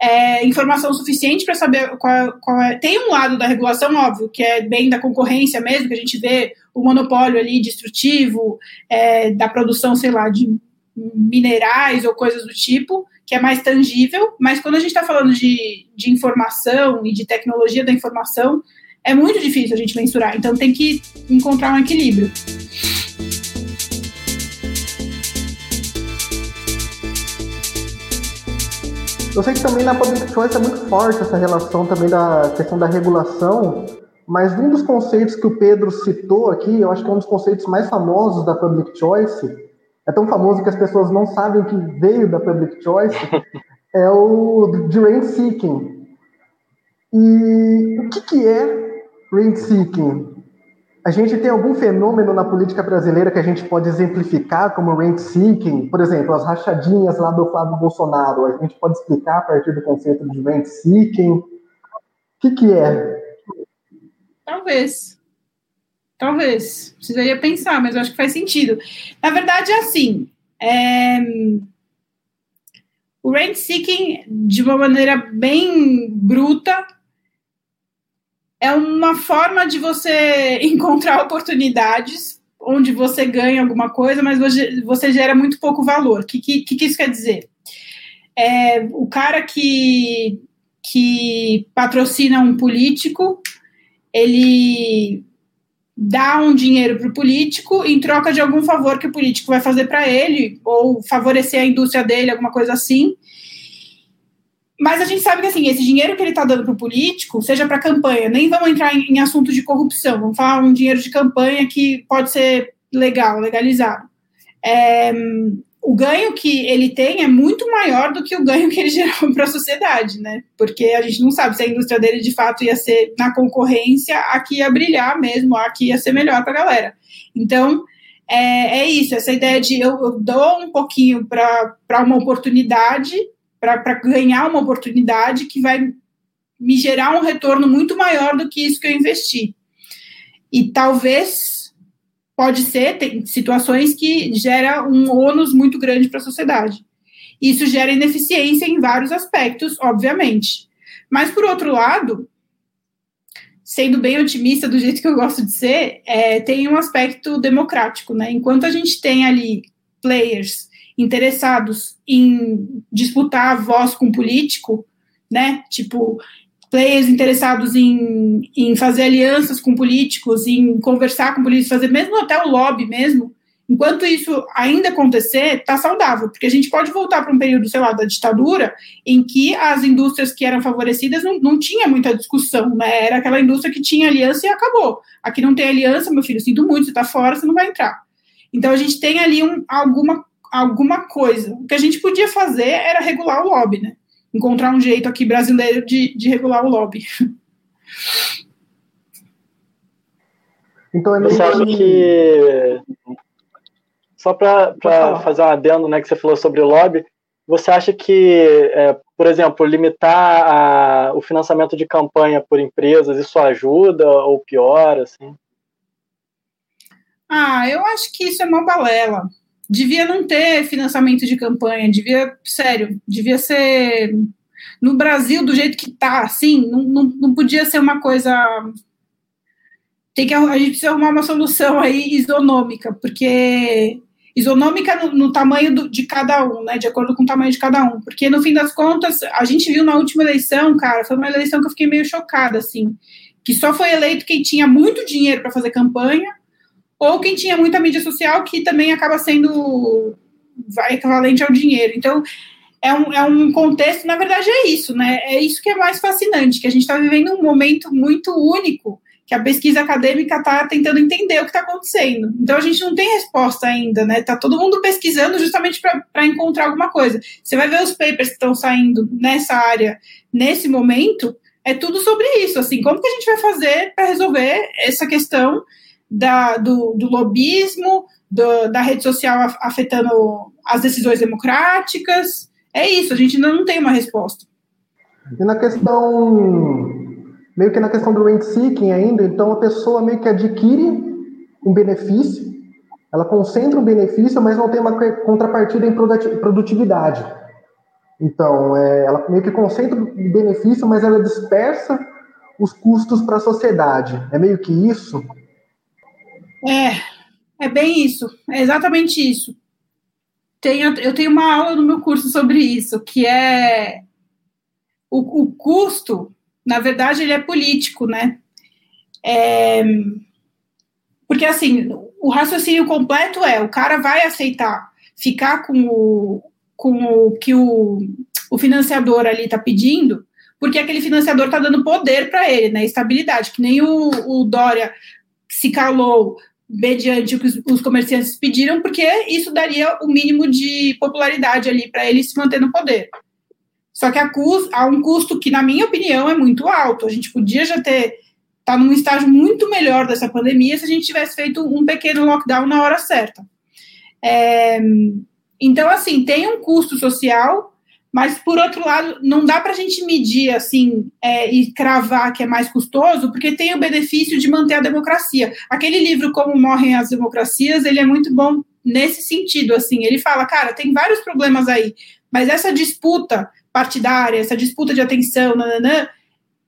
é, informação suficiente para saber qual, qual, é. Tem um lado da regulação, óbvio, que é bem da concorrência mesmo, que a gente vê o monopólio ali destrutivo é, da produção, sei lá, de minerais ou coisas do tipo, que é mais tangível, mas quando a gente está falando de, de informação e de tecnologia da informação, é muito difícil a gente mensurar. Então tem que encontrar um equilíbrio. Eu sei que também na public choice é muito forte essa relação também da questão da regulação, mas um dos conceitos que o Pedro citou aqui, eu acho que é um dos conceitos mais famosos da public choice, é tão famoso que as pessoas não sabem o que veio da public choice, é o de rent seeking. E o que, que é rent seeking. A gente tem algum fenômeno na política brasileira que a gente pode exemplificar como rent seeking? Por exemplo, as rachadinhas lá do Flávio Bolsonaro. A gente pode explicar a partir do conceito de rent seeking? O que, que é? Talvez. Talvez. Precisaria pensar, mas eu acho que faz sentido. Na verdade, é assim. É... O rent seeking, de uma maneira bem bruta, é uma forma de você encontrar oportunidades onde você ganha alguma coisa, mas você gera muito pouco valor. O que, que, que isso quer dizer? É, o cara que, que patrocina um político, ele dá um dinheiro para o político em troca de algum favor que o político vai fazer para ele, ou favorecer a indústria dele, alguma coisa assim. Mas a gente sabe que assim, esse dinheiro que ele está dando para o político, seja para campanha, nem vamos entrar em, em assunto de corrupção, vamos falar um dinheiro de campanha que pode ser legal, legalizado. É, o ganho que ele tem é muito maior do que o ganho que ele gerou para a sociedade, né? Porque a gente não sabe se a indústria dele de fato ia ser na concorrência, aqui ia brilhar mesmo, aqui ia ser melhor para a galera. Então, é, é, isso, essa ideia de eu, eu dou um pouquinho para uma oportunidade para ganhar uma oportunidade que vai me gerar um retorno muito maior do que isso que eu investi. E talvez pode ser, tem situações que gera um ônus muito grande para a sociedade. Isso gera ineficiência em vários aspectos, obviamente. Mas, por outro lado, sendo bem otimista do jeito que eu gosto de ser, é, tem um aspecto democrático, né? Enquanto a gente tem ali players interessados em disputar a voz com político, né? Tipo, players interessados em, em fazer alianças com políticos, em conversar com políticos, fazer mesmo até o lobby mesmo. Enquanto isso ainda acontecer, tá saudável, porque a gente pode voltar para um período, sei lá, da ditadura, em que as indústrias que eram favorecidas não, não tinha muita discussão, né? Era aquela indústria que tinha aliança e acabou. Aqui não tem aliança, meu filho, sinto muito, você tá fora, você não vai entrar. Então a gente tem ali um, alguma alguma coisa. O que a gente podia fazer era regular o lobby, né? Encontrar um jeito aqui brasileiro de, de regular o lobby. Então é meio Você que... que... Só para fazer um adendo, né, que você falou sobre o lobby, você acha que, é, por exemplo, limitar a, o financiamento de campanha por empresas, isso ajuda ou piora, assim? Ah, eu acho que isso é uma balela devia não ter financiamento de campanha, devia, sério, devia ser no Brasil do jeito que tá, assim, não, não, não podia ser uma coisa. Tem que a gente precisa arrumar uma solução aí isonômica, porque isonômica no, no tamanho do, de cada um, né? De acordo com o tamanho de cada um. Porque no fim das contas, a gente viu na última eleição, cara, foi uma eleição que eu fiquei meio chocada, assim, que só foi eleito quem tinha muito dinheiro para fazer campanha ou quem tinha muita mídia social, que também acaba sendo equivalente ao dinheiro. Então, é um, é um contexto, na verdade, é isso, né? É isso que é mais fascinante, que a gente está vivendo um momento muito único, que a pesquisa acadêmica está tentando entender o que está acontecendo. Então, a gente não tem resposta ainda, né? Está todo mundo pesquisando justamente para encontrar alguma coisa. Você vai ver os papers que estão saindo nessa área, nesse momento, é tudo sobre isso, assim, como que a gente vai fazer para resolver essa questão da, do, do lobismo, do, da rede social afetando as decisões democráticas. É isso, a gente ainda não tem uma resposta. E na questão, meio que na questão do rent seeking ainda, então a pessoa meio que adquire um benefício, ela concentra um benefício, mas não tem uma contrapartida em produtividade. Então, é, ela meio que concentra o benefício, mas ela dispersa os custos para a sociedade. É meio que isso. É, é bem isso, é exatamente isso. Tenho, eu tenho uma aula no meu curso sobre isso, que é o, o custo, na verdade, ele é político, né? É, porque assim, o raciocínio completo é o cara vai aceitar ficar com o, com o que o, o financiador ali está pedindo, porque aquele financiador está dando poder para ele, né? Estabilidade, que nem o, o Dória se calou mediante o que os comerciantes pediram, porque isso daria o mínimo de popularidade ali para ele se manter no poder. Só que há, há um custo que, na minha opinião, é muito alto. A gente podia já ter tá num estágio muito melhor dessa pandemia se a gente tivesse feito um pequeno lockdown na hora certa. É, então, assim, tem um custo social, mas por outro lado, não dá para a gente medir assim é, e cravar que é mais custoso, porque tem o benefício de manter a democracia. Aquele livro Como Morrem as Democracias, ele é muito bom nesse sentido. Assim, ele fala, cara, tem vários problemas aí, mas essa disputa partidária, essa disputa de atenção, nananã,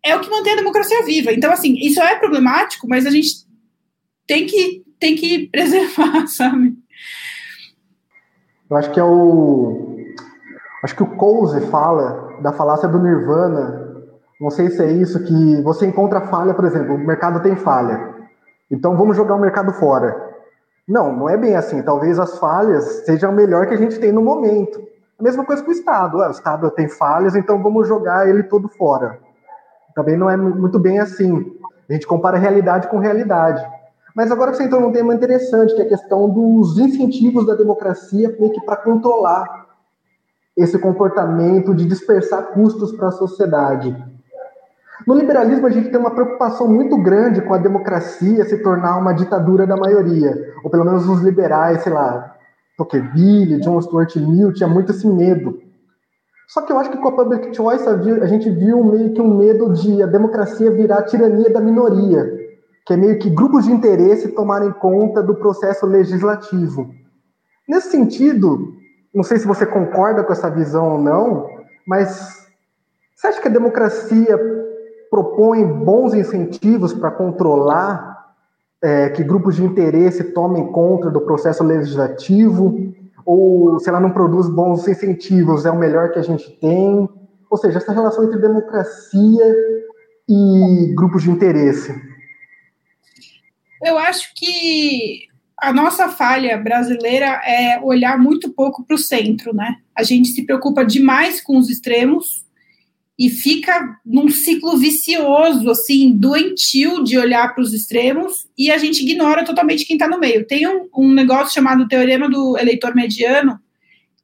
é o que mantém a democracia viva. Então, assim, isso é problemático, mas a gente tem que, tem que preservar, sabe? Eu acho que é o. Acho que o Coase fala da falácia do Nirvana. Não sei se é isso, que você encontra falha, por exemplo, o mercado tem falha. Então vamos jogar o mercado fora. Não, não é bem assim. Talvez as falhas sejam o melhor que a gente tem no momento. A mesma coisa com o Estado. o Estado tem falhas, então vamos jogar ele todo fora. Também não é muito bem assim. A gente compara realidade com realidade. Mas agora você entrou num tema interessante, que é a questão dos incentivos da democracia meio que para controlar esse comportamento de dispersar custos para a sociedade. No liberalismo, a gente tem uma preocupação muito grande com a democracia se tornar uma ditadura da maioria, ou pelo menos os liberais, sei lá, Tocqueville, John Stuart Mill, tinha muito esse medo. Só que eu acho que com a public choice a gente viu meio que um medo de a democracia virar a tirania da minoria, que é meio que grupos de interesse tomarem conta do processo legislativo. Nesse sentido, não sei se você concorda com essa visão ou não, mas você acha que a democracia propõe bons incentivos para controlar é, que grupos de interesse tomem conta do processo legislativo, ou se ela não produz bons incentivos, é o melhor que a gente tem. Ou seja, essa relação entre democracia e grupos de interesse. Eu acho que a nossa falha brasileira é olhar muito pouco para o centro, né? A gente se preocupa demais com os extremos e fica num ciclo vicioso, assim, doentio de olhar para os extremos e a gente ignora totalmente quem está no meio. Tem um, um, negócio chamado Teorema do Eleitor Mediano,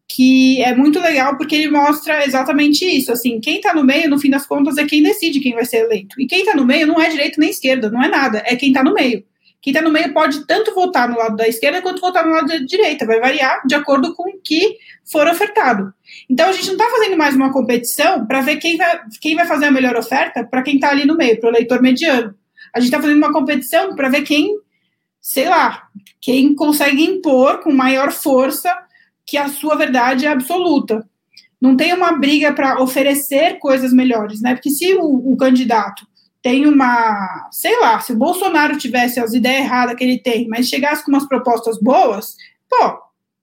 que é muito legal porque ele mostra exatamente isso. Assim, quem está no meio, no fim das contas, é quem decide quem vai ser eleito. E quem está no meio não é direita nem esquerda, não é nada, é quem está no meio. Quem está no meio pode tanto votar no lado da esquerda quanto votar no lado da direita, vai variar de acordo com o que for ofertado. Então a gente não está fazendo mais uma competição para ver quem vai, quem vai fazer a melhor oferta para quem está ali no meio, para o eleitor mediano. A gente está fazendo uma competição para ver quem, sei lá, quem consegue impor com maior força que a sua verdade é absoluta. Não tem uma briga para oferecer coisas melhores, né? Porque se o, o candidato tem uma, sei lá, se o Bolsonaro tivesse as ideias erradas que ele tem, mas chegasse com umas propostas boas, pô,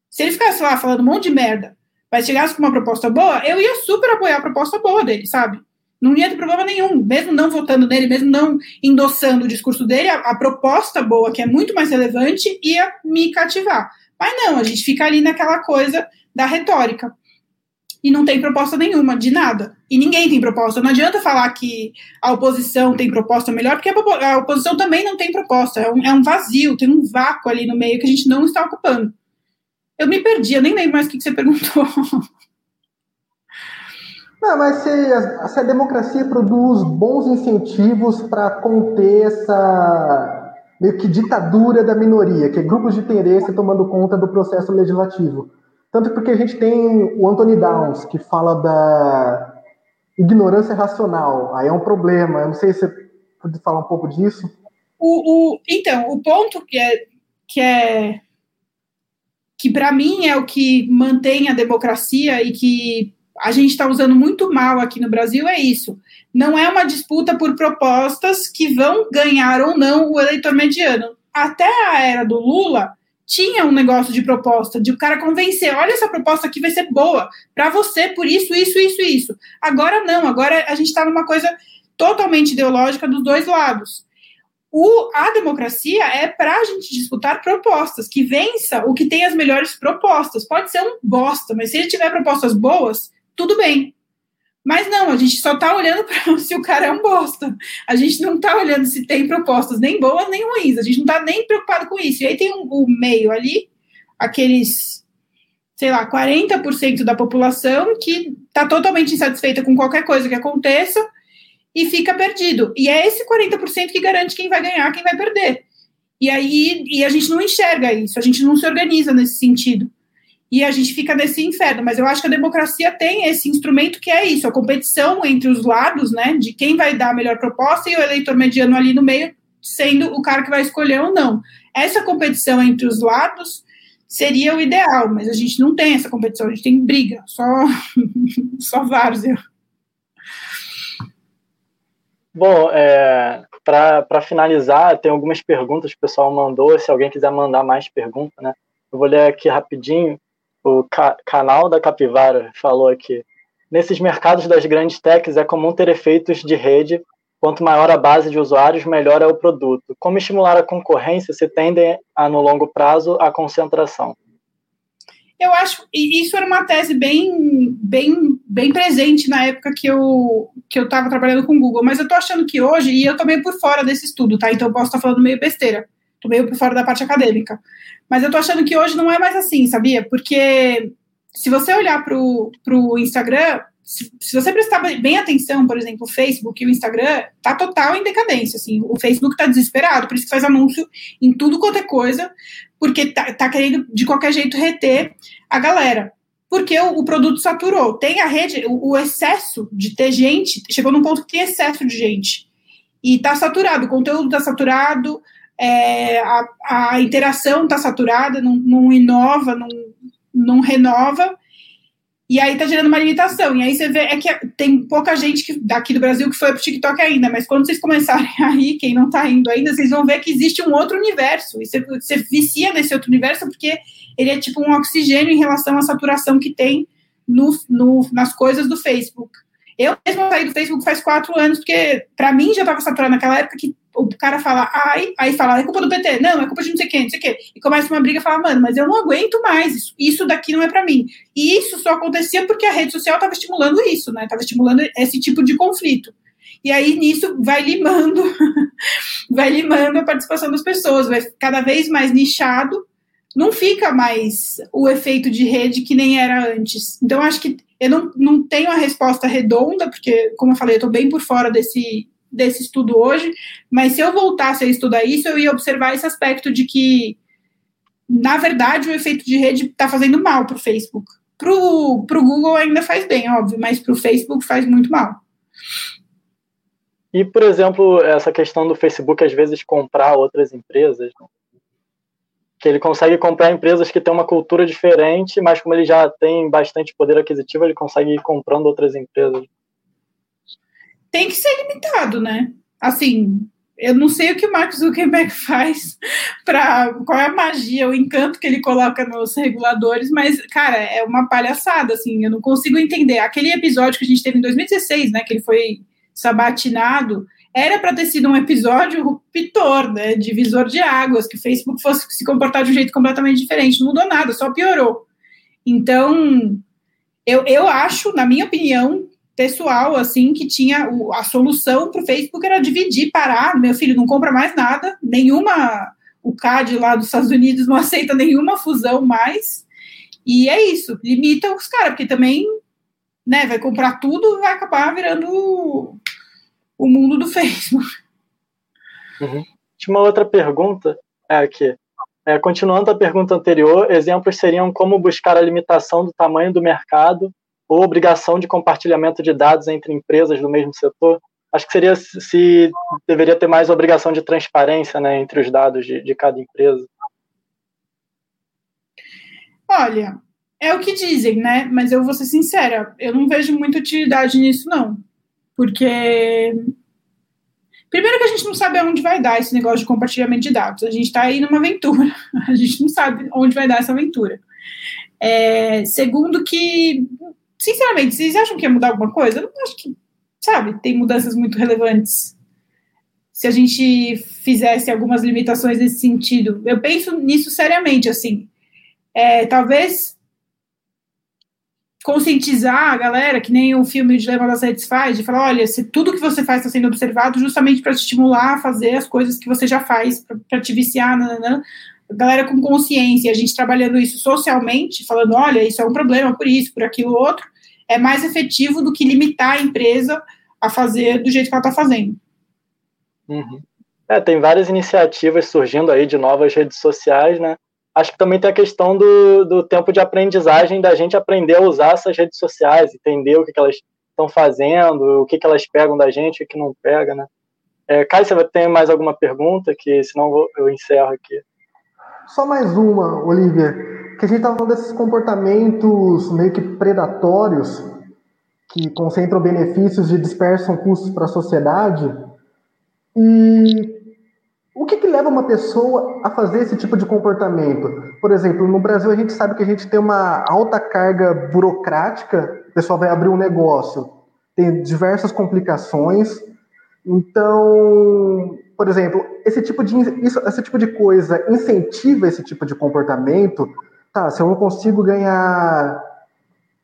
se ele ficasse lá falando um monte de merda, mas chegasse com uma proposta boa, eu ia super apoiar a proposta boa dele, sabe? Não ia ter problema nenhum, mesmo não votando nele, mesmo não endossando o discurso dele, a, a proposta boa, que é muito mais relevante, ia me cativar. Mas não, a gente fica ali naquela coisa da retórica e não tem proposta nenhuma, de nada. E ninguém tem proposta. Não adianta falar que a oposição tem proposta melhor, porque a oposição também não tem proposta. É um, é um vazio, tem um vácuo ali no meio que a gente não está ocupando. Eu me perdi, eu nem lembro mais o que, você perguntou. Não, mas se a, se a democracia produz bons incentivos para conter essa meio que ditadura da minoria, que é grupos de interesse tomando conta do processo legislativo. Tanto porque a gente tem o Anthony Downs, que fala da ignorância racional. Aí é um problema. Eu não sei se você pode falar um pouco disso. O, o, então, o ponto que é que é que para mim é o que mantém a democracia e que a gente está usando muito mal aqui no Brasil é isso. Não é uma disputa por propostas que vão ganhar ou não o eleitor mediano. Até a era do Lula, tinha um negócio de proposta, de o cara convencer, olha essa proposta aqui vai ser boa para você por isso, isso, isso, isso. Agora não, agora a gente está numa coisa totalmente ideológica dos dois lados. O, a democracia é para a gente disputar propostas, que vença o que tem as melhores propostas. Pode ser um bosta, mas se ele tiver propostas boas, tudo bem. Mas não, a gente só está olhando para se o cara é um bosta. A gente não está olhando se tem propostas nem boas nem ruins. A gente não está nem preocupado com isso. E aí tem o um, um meio ali, aqueles, sei lá, 40% da população que está totalmente insatisfeita com qualquer coisa que aconteça e fica perdido. E é esse 40% que garante quem vai ganhar, quem vai perder. E aí e a gente não enxerga isso, a gente não se organiza nesse sentido. E a gente fica nesse inferno, mas eu acho que a democracia tem esse instrumento que é isso, a competição entre os lados, né, de quem vai dar a melhor proposta e o eleitor mediano ali no meio sendo o cara que vai escolher ou não. Essa competição entre os lados seria o ideal, mas a gente não tem essa competição, a gente tem briga, só só várzea. Bom, é, para finalizar, tem algumas perguntas que o pessoal mandou. Se alguém quiser mandar mais perguntas, né? Eu vou ler aqui rapidinho. O ca canal da Capivara falou aqui. Nesses mercados das grandes techs é comum ter efeitos de rede. Quanto maior a base de usuários, melhor é o produto. Como estimular a concorrência se tendem a, no longo prazo, a concentração? eu acho e isso era uma tese bem bem bem presente na época que eu que eu estava trabalhando com o Google, mas eu estou achando que hoje e eu meio por fora desse estudo, tá? Então eu posso estar falando meio besteira. Tô meio por fora da parte acadêmica. Mas eu tô achando que hoje não é mais assim, sabia? Porque se você olhar para o Instagram, se, se, você prestar bem atenção, por exemplo, o Facebook e o Instagram, tá total em decadência, assim, o Facebook tá desesperado, por isso que faz anúncio em tudo quanto é coisa, porque tá, tá querendo de qualquer jeito reter a galera. Porque o, o produto saturou. Tem a rede, o, o, excesso de ter gente, chegou num ponto que tem excesso de gente. E tá saturado, o conteúdo tá saturado, é, a, a, interação tá saturada, não, não inova, não, não renova. E aí tá gerando uma limitação. E aí você vê é que tem pouca gente que, daqui do Brasil que foi pro TikTok ainda, mas quando vocês começarem aí, quem não tá indo ainda, vocês vão ver que existe um outro universo. E você, você vicia nesse outro universo porque ele é tipo um oxigênio em relação à saturação que tem no, no, nas coisas do Facebook. Eu mesmo saí do Facebook faz quatro anos, porque para mim já estava saturado naquela época que o cara fala, ai, aí fala, é culpa do PT, não, é culpa de não sei quem, não sei quê. E começa uma briga e fala, mano, mas eu não aguento mais isso, isso daqui não é para mim. E isso só acontecia porque a rede social estava estimulando isso, né? Estava estimulando esse tipo de conflito. E aí nisso vai limando, vai limando a participação das pessoas, vai cada vez mais nichado, não fica mais o efeito de rede que nem era antes. Então acho que eu não, não tenho a resposta redonda, porque, como eu falei, eu estou bem por fora desse, desse estudo hoje, mas se eu voltasse a estudar isso, eu ia observar esse aspecto de que, na verdade, o efeito de rede está fazendo mal para o Facebook. Para o Google ainda faz bem, óbvio, mas para o Facebook faz muito mal. E, por exemplo, essa questão do Facebook às vezes comprar outras empresas, né? que ele consegue comprar empresas que têm uma cultura diferente, mas como ele já tem bastante poder aquisitivo, ele consegue ir comprando outras empresas tem que ser limitado, né? Assim, eu não sei o que o Mark Zuckerberg faz para qual é a magia, o encanto que ele coloca nos reguladores, mas cara, é uma palhaçada assim, eu não consigo entender. Aquele episódio que a gente teve em 2016, né, que ele foi sabatinado, era para ter sido um episódio ruptor, né, divisor de águas, que o Facebook fosse se comportar de um jeito completamente diferente, não mudou nada, só piorou. Então, eu, eu acho, na minha opinião, pessoal, assim, que tinha o, a solução para o Facebook era dividir, parar, meu filho não compra mais nada, nenhuma, o CAD lá dos Estados Unidos não aceita nenhuma fusão mais, e é isso, limita os caras, porque também, né, vai comprar tudo, vai acabar virando o, o mundo do Facebook. Uhum. Uma outra pergunta, é aqui, é, continuando a pergunta anterior, exemplos seriam como buscar a limitação do tamanho do mercado ou obrigação de compartilhamento de dados entre empresas do mesmo setor? Acho que seria se deveria ter mais obrigação de transparência né, entre os dados de, de cada empresa. Olha, é o que dizem, né? Mas eu vou ser sincera, eu não vejo muita utilidade nisso, não. Porque. Primeiro que a gente não sabe aonde vai dar esse negócio de compartilhamento de dados. A gente está aí numa aventura. A gente não sabe onde vai dar essa aventura. É, segundo que sinceramente, vocês acham que ia mudar alguma coisa? Eu não acho que, sabe, tem mudanças muito relevantes. Se a gente fizesse algumas limitações nesse sentido. Eu penso nisso seriamente, assim. É, talvez conscientizar a galera, que nem o filme O Dilema das Redes faz, de falar, olha, se tudo que você faz está sendo observado justamente para te estimular a fazer as coisas que você já faz, para te viciar, nananã, a galera com consciência, a gente trabalhando isso socialmente, falando, olha, isso é um problema por isso, por aquilo outro, é mais efetivo do que limitar a empresa a fazer do jeito que ela está fazendo. Uhum. É, tem várias iniciativas surgindo aí de novas redes sociais, né? Acho que também tem a questão do, do tempo de aprendizagem da gente aprender a usar essas redes sociais, entender o que, que elas estão fazendo, o que, que elas pegam da gente, o que não pega, né? É, Caio, você tem mais alguma pergunta? Que senão eu encerro aqui. Só mais uma, Olivia. Que a gente estava falando desses comportamentos meio que predatórios que concentram benefícios e dispersam custos para a sociedade. E o que, que, leva uma pessoa a fazer esse tipo de comportamento? Por exemplo, no Brasil a gente sabe que a gente tem uma alta carga burocrática, o pessoal vai abrir um negócio, tem diversas complicações. Então, por exemplo, esse tipo de, isso, esse tipo de coisa incentiva esse tipo de comportamento. Tá, se eu não consigo ganhar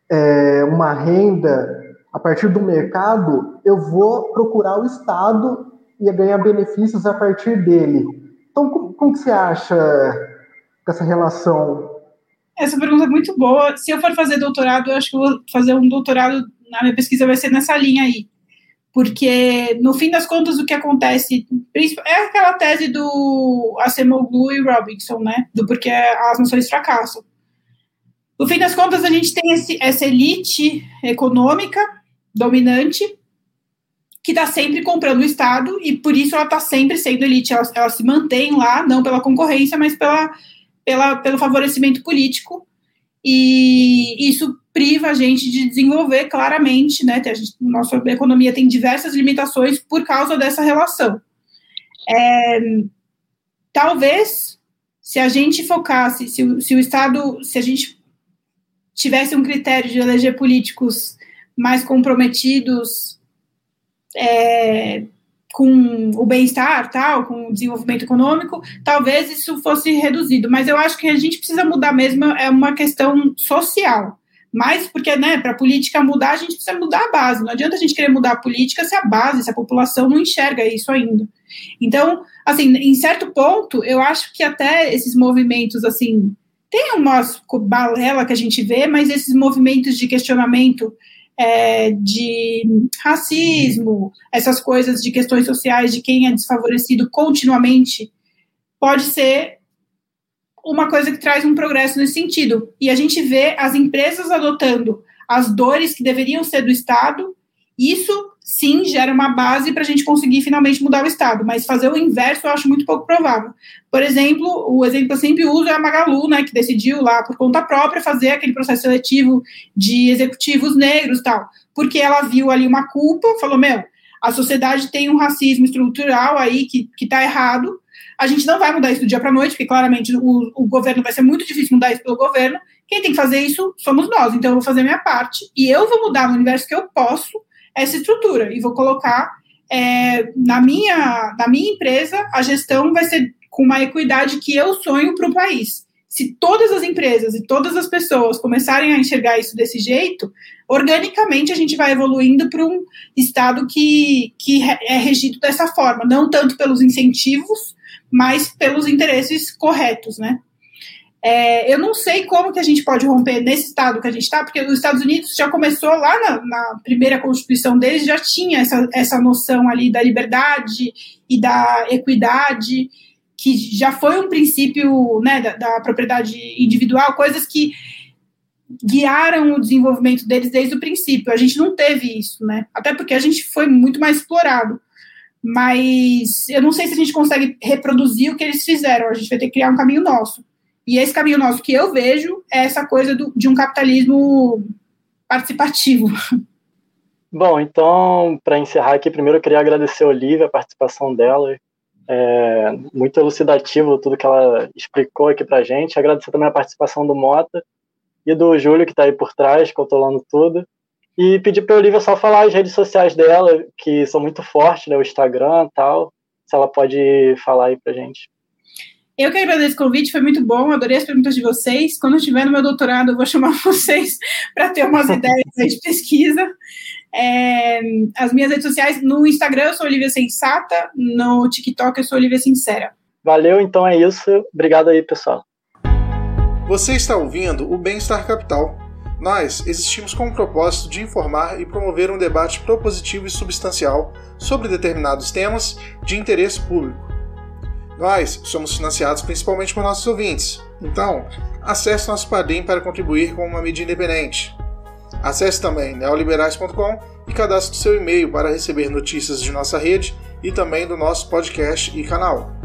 é, uma renda a partir do mercado, eu vou procurar o Estado ia ganhar benefícios a partir dele. Então, como, como que você acha essa relação? Essa pergunta é muito boa. Se eu for fazer doutorado, eu acho que eu vou fazer um doutorado, na minha pesquisa vai ser nessa linha aí. Porque, no fim das contas, o que acontece é aquela tese do Acemoglu e Robinson, né? Do porquê as nações fracassam. No fim das contas, a gente tem esse, essa elite econômica dominante que está sempre comprando o Estado e por isso ela está sempre sendo elite. Ela, ela, se mantém lá, não pela concorrência, mas pela, pela, pelo favorecimento político. E isso priva a gente de desenvolver claramente, né? A gente, nossa economia tem diversas limitações por causa dessa relação. É, talvez, se a gente focasse, se, se o Estado, se a gente tivesse um critério de eleger políticos mais comprometidos é, com o bem-estar, tal, com o desenvolvimento econômico, talvez isso fosse reduzido. Mas eu acho que a gente precisa mudar mesmo, é uma questão social. Mas porque, né, para a política mudar, a gente precisa mudar a base. Não adianta a gente querer mudar a política se a base, se a população não enxerga isso ainda. Então, assim, em certo ponto, eu acho que até esses movimentos, assim, tem umas balela que a gente vê, mas esses movimentos de questionamento é, de racismo, essas coisas de questões sociais de quem é desfavorecido continuamente, pode ser uma coisa que traz um progresso nesse sentido. E a gente vê as empresas adotando as dores que deveriam ser do Estado, isso sim gera uma base para a gente conseguir finalmente mudar o Estado, mas fazer o inverso eu acho muito pouco provável. Por exemplo, o exemplo que eu sempre uso é a Magalu, né, que decidiu lá por conta própria fazer aquele processo seletivo de executivos negros tal, porque ela viu ali uma culpa, falou, meu, a sociedade tem um racismo estrutural aí que, que tá errado, a gente não vai mudar isso do dia para noite, porque claramente o, o governo vai ser muito difícil mudar isso pelo governo, quem tem que fazer isso somos nós, então eu vou fazer a minha parte, e eu vou mudar no universo que eu posso, essa estrutura e vou colocar é, na, minha, na minha empresa, a gestão vai ser com uma equidade que eu sonho para o país. Se todas as empresas e todas as pessoas começarem a enxergar isso desse jeito, organicamente a gente vai evoluindo para um estado que, que é regido dessa forma, não tanto pelos incentivos, mas pelos interesses corretos, né? É, eu não sei como que a gente pode romper nesse estado que a gente está, porque os Estados Unidos já começou lá na, na, primeira constituição deles, já tinha essa, essa noção ali da liberdade e da equidade, que já foi um princípio né, da, da propriedade individual, coisas que guiaram o desenvolvimento deles desde o princípio. A gente não teve isso, né? Até porque a gente foi muito mais explorado. Mas eu não sei se a gente consegue reproduzir o que eles fizeram. A gente vai ter que criar um caminho nosso. E esse caminho nosso que eu vejo é essa coisa do, de um capitalismo participativo. Bom, então, para encerrar aqui, primeiro eu queria agradecer a Olivia, a participação dela. É muito elucidativo tudo que ela explicou aqui para gente. Agradecer também a participação do Mota e do Júlio, que está aí por trás, controlando tudo. E pedir para a Olivia só falar as redes sociais dela, que são muito fortes, né, o Instagram e tal. Se ela pode falar aí para gente. Eu que agradeço o convite, foi muito bom, adorei as perguntas de vocês. Quando eu estiver no meu doutorado, eu vou chamar vocês para ter umas ideias de pesquisa. É, as minhas redes sociais, no Instagram eu sou Olivia Sensata, no TikTok eu sou Olivia Sincera. Valeu, então é isso. Obrigado aí, pessoal. Você está ouvindo o Bem-Estar Capital Nós existimos com o propósito de informar e promover um debate propositivo e substancial sobre determinados temas de interesse público. Nós somos financiados principalmente por nossos ouvintes, então acesse nosso Padrim para contribuir com uma mídia independente. Acesse também neoliberais.com e cadastre seu e-mail para receber notícias de nossa rede e também do nosso podcast e canal.